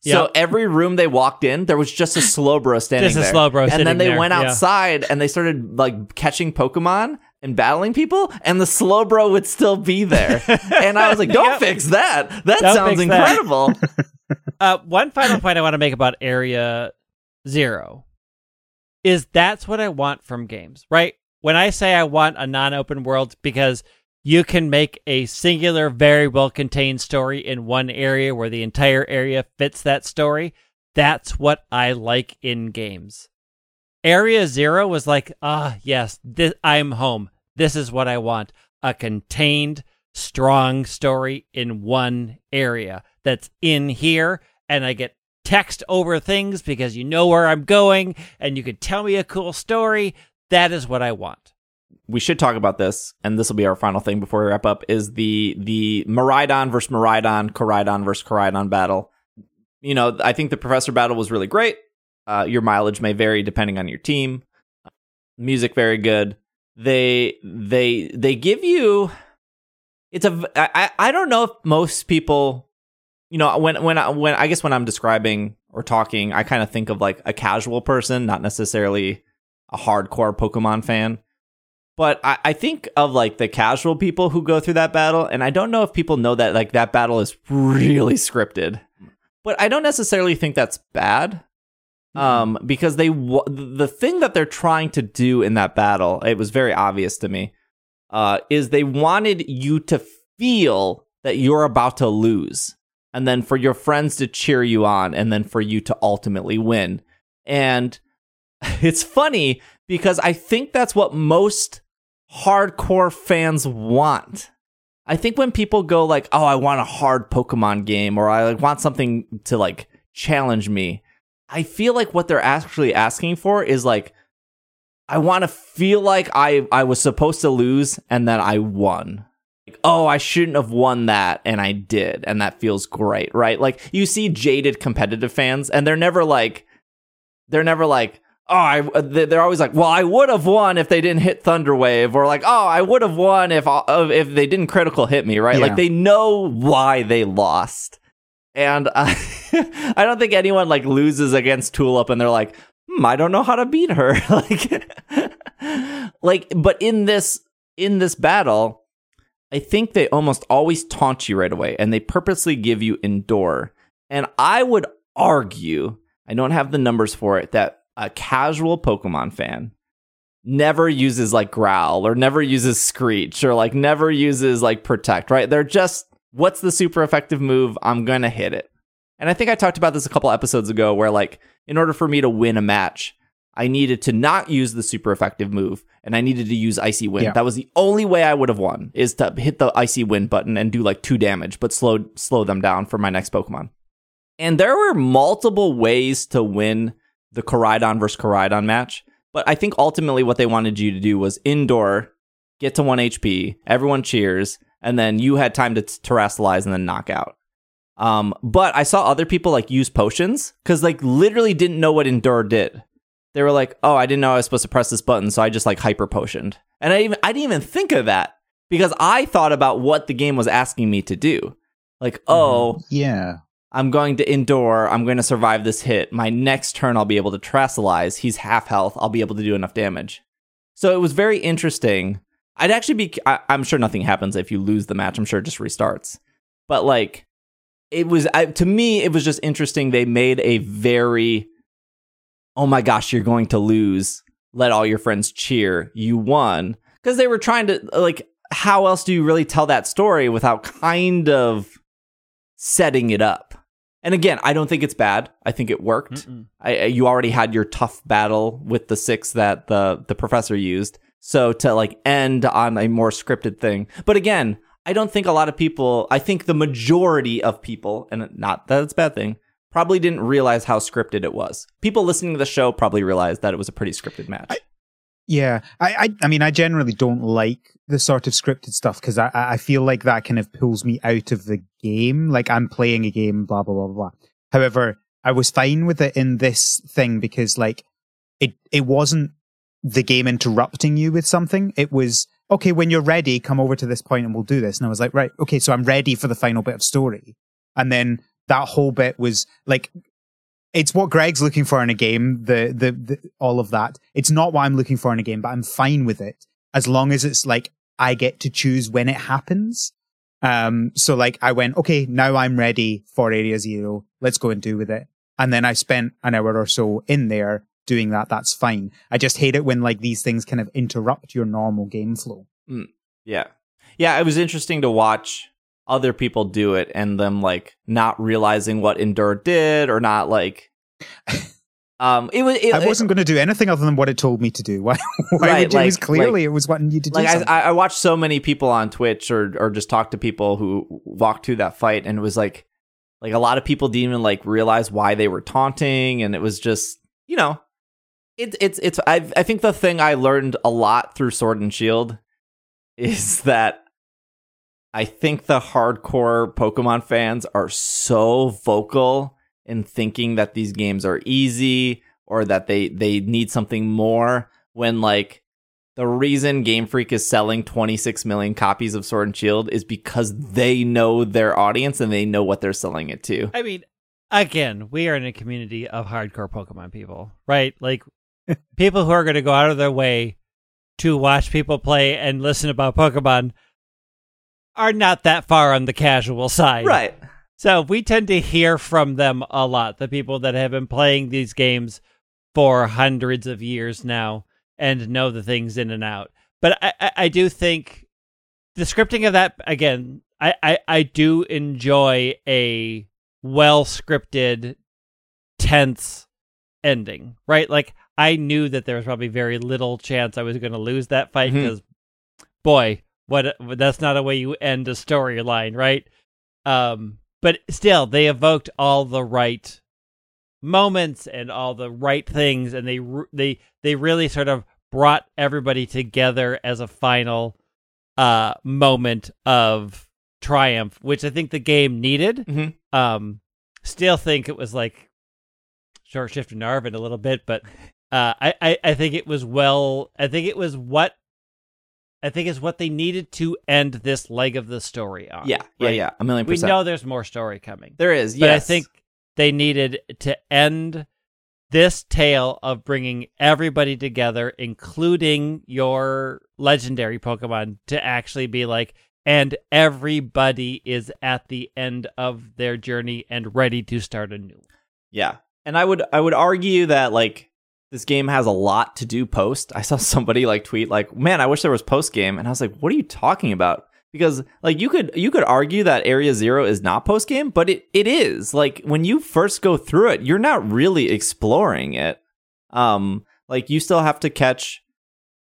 So every room they walked in, there was just a Slowbro standing Just a there. Slowbro and sitting then they there, went yeah. outside and they started like catching Pokemon and battling people, and the Slowbro would still be there. and I was like, "Don't Yep. fix that. That Don't sounds fix that." incredible." Uh, one final point I want to make about Area Zero is that's what I want from games, right? When I say I want a non open world because you can make a singular, very well contained story in one area where the entire area fits that story, that's what I like in games. Area Zero was like, ah, yes, this, I'm home. This is what I want a contained, strong story in one area that's in here, and I get text over things because you know where I'm going and you could tell me a cool story. That is what I want. we should talk about this, and this will be our final thing before we wrap up. Is the the Miraidon versus Miraidon, Koraidon versus Koraidon battle? You know, I think the Professor battle was really great. Uh, your mileage may vary depending on your team. Music very good. They they they give you. It's a I I don't know if most people, you know, when when I, when I guess when I'm describing or talking, I kind of think of like a casual person, not necessarily a hardcore Pokemon fan. But I, I think of like the casual people who go through that battle, and I don't know if people know that like that battle is really scripted. But I don't necessarily think that's bad, um, because they wa- the thing that they're trying to do in that battle, it was very obvious to me, uh, is they wanted you to feel that you're about to lose, and then for your friends to cheer you on, and then for you to ultimately win. And it's funny because I think that's what most hardcore fans want. I think when people go like, "Oh, I want a hard Pokemon game," or "I like, want something to like challenge me," I feel like what they're actually asking for is like, "I want to feel like I I was supposed to lose and then I won." Oh, I shouldn't have won that, and I did, and that feels great, right? Like you see jaded competitive fans, and they're never like, they're never like, oh, I, they're always like, well, I would have won if they didn't hit Thunderwave, or like, oh, I would have won if uh, if they didn't critical hit me, right? Yeah. Like they know why they lost, and I, I don't think anyone like loses against Tulip and they're like, hmm, I don't know how to beat her, like, like, but in this in this battle. I think they almost always taunt you right away and they purposely give you endure. And I would argue, I don't have the numbers for it, that a casual Pokemon fan never uses like growl or never uses screech or like never uses like protect, right? They're just what's the super effective move? I'm going to hit it. And I think I talked about this a couple episodes ago where like in order for me to win a match, I needed to not use the super effective move and I needed to use icy wind. Yeah. That was the only way I would have won is to hit the icy wind button and do like 2 damage but slow slow them down for my next Pokemon. And there were multiple ways to win the Koraidon versus Koraidon match. But I think ultimately what they wanted you to do was endure, get to 1 HP, everyone cheers, and then you had time to t- Terastallize and then knock out. Um, but I saw other people like use potions because like literally didn't know what endure did. They were like, "Oh, I didn't know I was supposed to press this button, so I just like hyper potioned." And I even I didn't even think of that because I thought about what the game was asking me to do. Like, mm-hmm. oh, Yeah. I'm going to endure. I'm going to survive this hit. My next turn, I'll be able to Terastallize. He's half health. I'll be able to do enough damage. So it was very interesting. I'd actually be, I, I'm sure nothing happens if you lose the match. I'm sure it just restarts. But like, it was, I, to me, it was just interesting. They made a very, oh my gosh, you're going to lose. Let all your friends cheer. You won. Because they were trying to, like, how else do you really tell that story without kind of setting it up? And again, I don't think it's bad. I think it worked. I, you already had your tough battle with the six that the the professor used. So to like end on a more scripted thing. But again, I don't think a lot of people. I think the majority of people, and not that it's a bad thing, probably didn't realize how scripted it was. People listening to the show probably realized that it was a pretty scripted match. I- Yeah, I, I, I mean, I generally don't like the sort of scripted stuff because I, I feel like that kind of pulls me out of the game. Like I'm playing a game, blah blah blah blah. However, I was fine with it in this thing because like it, it wasn't the game interrupting you with something. It was okay when you're ready, come over to this point and we'll do this. And I was like, right, okay, so I'm ready for the final bit of story. And then that whole bit was like it's what Greg's looking for in a game, the, the the all of that. It's not what I'm looking for in a game, but I'm fine with it as long as it's like I get to choose when it happens. Um, so like I went, okay, now I'm ready for Area Zero. Let's go and do with it. And then I spent an hour or so in there doing that. That's fine. I just hate it when like these things kind of interrupt your normal game flow. Yeah. Yeah, it was interesting to watch other people do it and them like not realizing what Endure did or not like um it was it, I wasn't going to do anything other than what it told me to do. Why? Why Right, would you? it was like- clearly it was wanting you to do like I, something. I I watched so many people on Twitch or or just talk to people who walked through that fight and it was like like a lot of people didn't even like realize why they were taunting and it was just you know it, it's it's I I think the thing I learned a lot through Sword and Shield is that I think the hardcore Pokemon fans are so vocal in thinking that these games are easy or that they they need something more when like the reason Game Freak is selling 26 million copies of Sword and Shield is because they know their audience and they know what they're selling it to. I mean, again, we are in a community of hardcore Pokemon people, right? Like people who are going to go out of their way to watch people play and listen about Pokemon are not that far on the casual side. Right. So we tend to hear from them a lot, the people that have been playing these games for hundreds of years now and know the things in and out. But I, I, I do think the scripting of that again, I, I, I do enjoy a well scripted tense ending. Right? Like I knew that there was probably very little chance I was gonna lose that fight mm-hmm. because boy, what that's not a way you end a storyline, right? Um, but still, they evoked all the right moments and all the right things, and they they they really sort of brought everybody together as a final uh moment of triumph, which I think the game needed. Mhm. Um, still think it was like short shift to Arven a little bit, but Uh, I, I I think it was well. I think it was what. I think is what they needed to end this leg of the story on. Yeah, yeah, right? yeah. A million We know there's more story coming. there is. But I think they needed to end this tale of bringing everybody together, including your legendary Pokemon, to actually be like, and everybody is at the end of their journey and ready to start anew. Yeah. And I would I would argue that like this game has a lot to do post. I saw somebody like tweet like, "Man, I wish there was post game." And I was like, "What are you talking about?" Because like you could you could argue that Area 0 is not post game, but it it is. Like when you first go through it, you're not really exploring it. Um like you still have to catch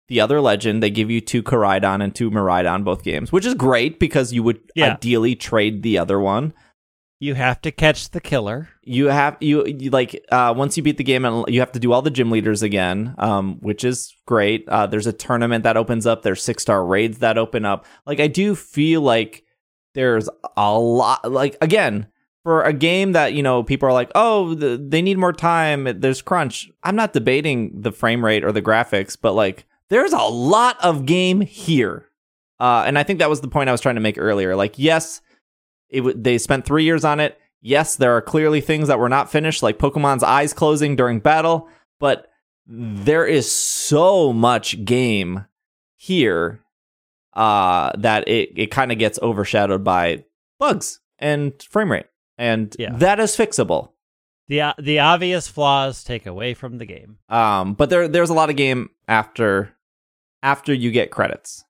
the other legend. They give you two Koraidon and two Miraidon both games, which is great because you would Yeah. ideally trade the other one You have to catch the killer. you have you, you like uh once you beat the game and you have to do all the gym leaders again um which is great. Uh there's a tournament that opens up. There's six star raids that open up. Like i do feel like there's a lot like again for a game that you know people are like oh the, they need more time. There's crunch. I'm not debating the frame rate or the graphics but like there's a lot of game here. Uh and i think that was the point i was trying to make earlier. Like yes it w- they spent three years on it. Yes, there are clearly things that were not finished, like Pokemon's eyes closing during battle, but there is so much game here uh, that it, it kind of gets overshadowed by bugs and frame rate. And Yeah. that is fixable. The uh, the obvious flaws take away from the game. Um, but there there's a lot of game after after you get credits.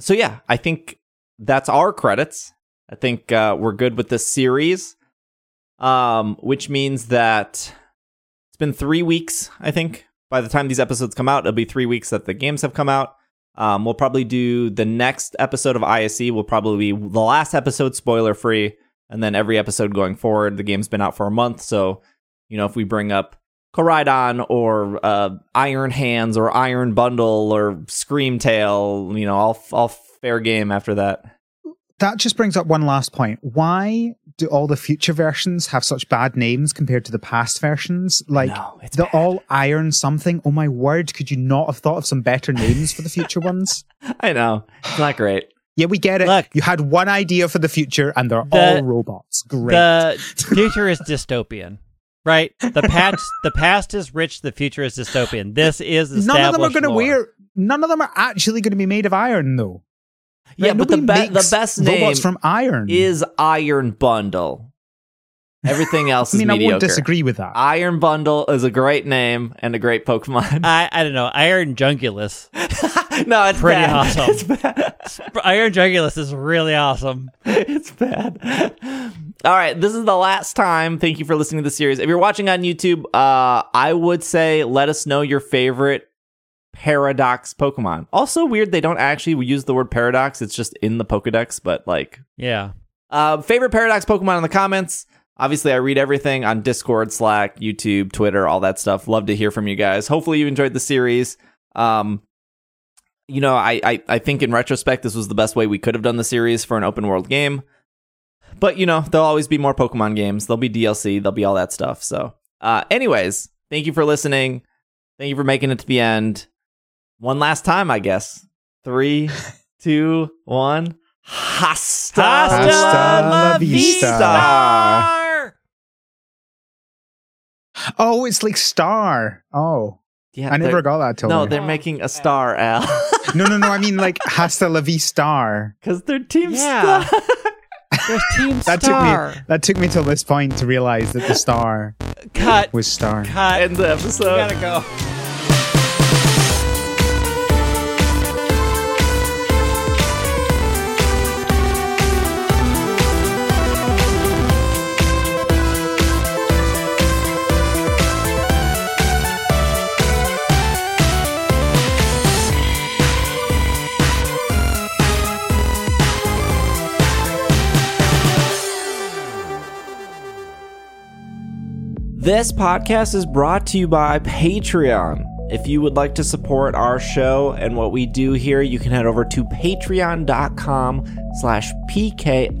So yeah, I think that's our credits. I think uh, we're good with this series, um, which means that it's been three weeks. I think by the time these episodes come out, it'll be three weeks that the games have come out. Um, we'll probably do the next episode of ISE will probably be the last episode spoiler free, and then every episode going forward. The game's been out for a month, so you know if we bring up Koraidon or uh, Iron Hands or Iron Bundle or Scream Tail, you know, all all fair game after that. That just brings up one last point. Why do all the future versions have such bad names compared to the past versions? Like No, they're bad. all iron something. Oh my word, could you not have thought of some better names for the future ones? I know it's not great. Yeah, we get it. Look. you had one idea for the future and they're The- all robots. Great. The future is dystopian, right? The past the past is rich. The future is dystopian. This is None of them are going to lore. wear. None of them are actually going to be made of iron, though. Yeah, Right? but the Nobody be- the makes best robots name from iron is Iron Bundle. Everything else I mean, is I mediocre. won't disagree with that. Iron Bundle is a great name and a great Pokemon. I I don't know. Iron Jugulis. no, it's Pretty bad. awesome. It's bad. Iron Jugulis is really awesome. it's bad. All right, this is the last time. Thank you for listening to the series. If you're watching on YouTube, uh, I would say let us know your favorite paradox Pokemon. Also weird they don't actually use the word paradox. It's just in the Pokedex, but like Yeah. uh, favorite paradox Pokemon in the comments. Obviously, I read everything on Discord, Slack, YouTube, Twitter, all that stuff. Love to hear from you guys. Hopefully, you enjoyed the series. Um, you know, I, I I think in retrospect, this was the best way we could have done the series for an open world game. But you know, there'll always be more Pokemon games. There'll be DLC. There'll be all that stuff. So, uh, anyways, thank you for listening. Thank you for making it to the end. One last time, I guess. Three, two, one. Hasta, Hasta la la vista. vista. oh, it's like Star. Oh, Yeah, I never got that till No, now. they're making a star, Al, no, no, no. I mean like Hasta la Vista. because they're Team Yeah. Star. There's Team That Star. took me. That took me till this point to realize that the star Cut. was Star. Cut. End the We episode. gotta go. This podcast is brought to you by Patreon. If you would like to support our show and what we do here, you can head over to patreon.com slash pkmncast.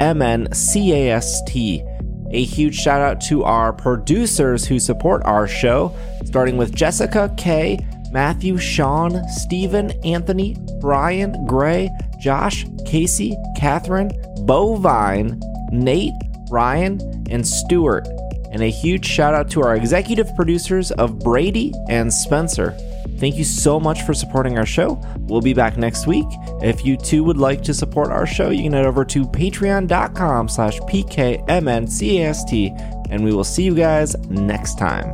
A huge shout out to our producers who support our show, starting with Jessica K, Matthew, Sean, Stephen, Anthony, Brian, Gray, Josh, Casey, Catherine, Bovine, Nate, Ryan, and Stuart. And a huge shout out to our executive producers of Brady and Spencer. Thank you so much for supporting our show. We'll be back next week. If you too would like to support our show, you can head over to patreon.com slash pkmncast, and we will see you guys next time.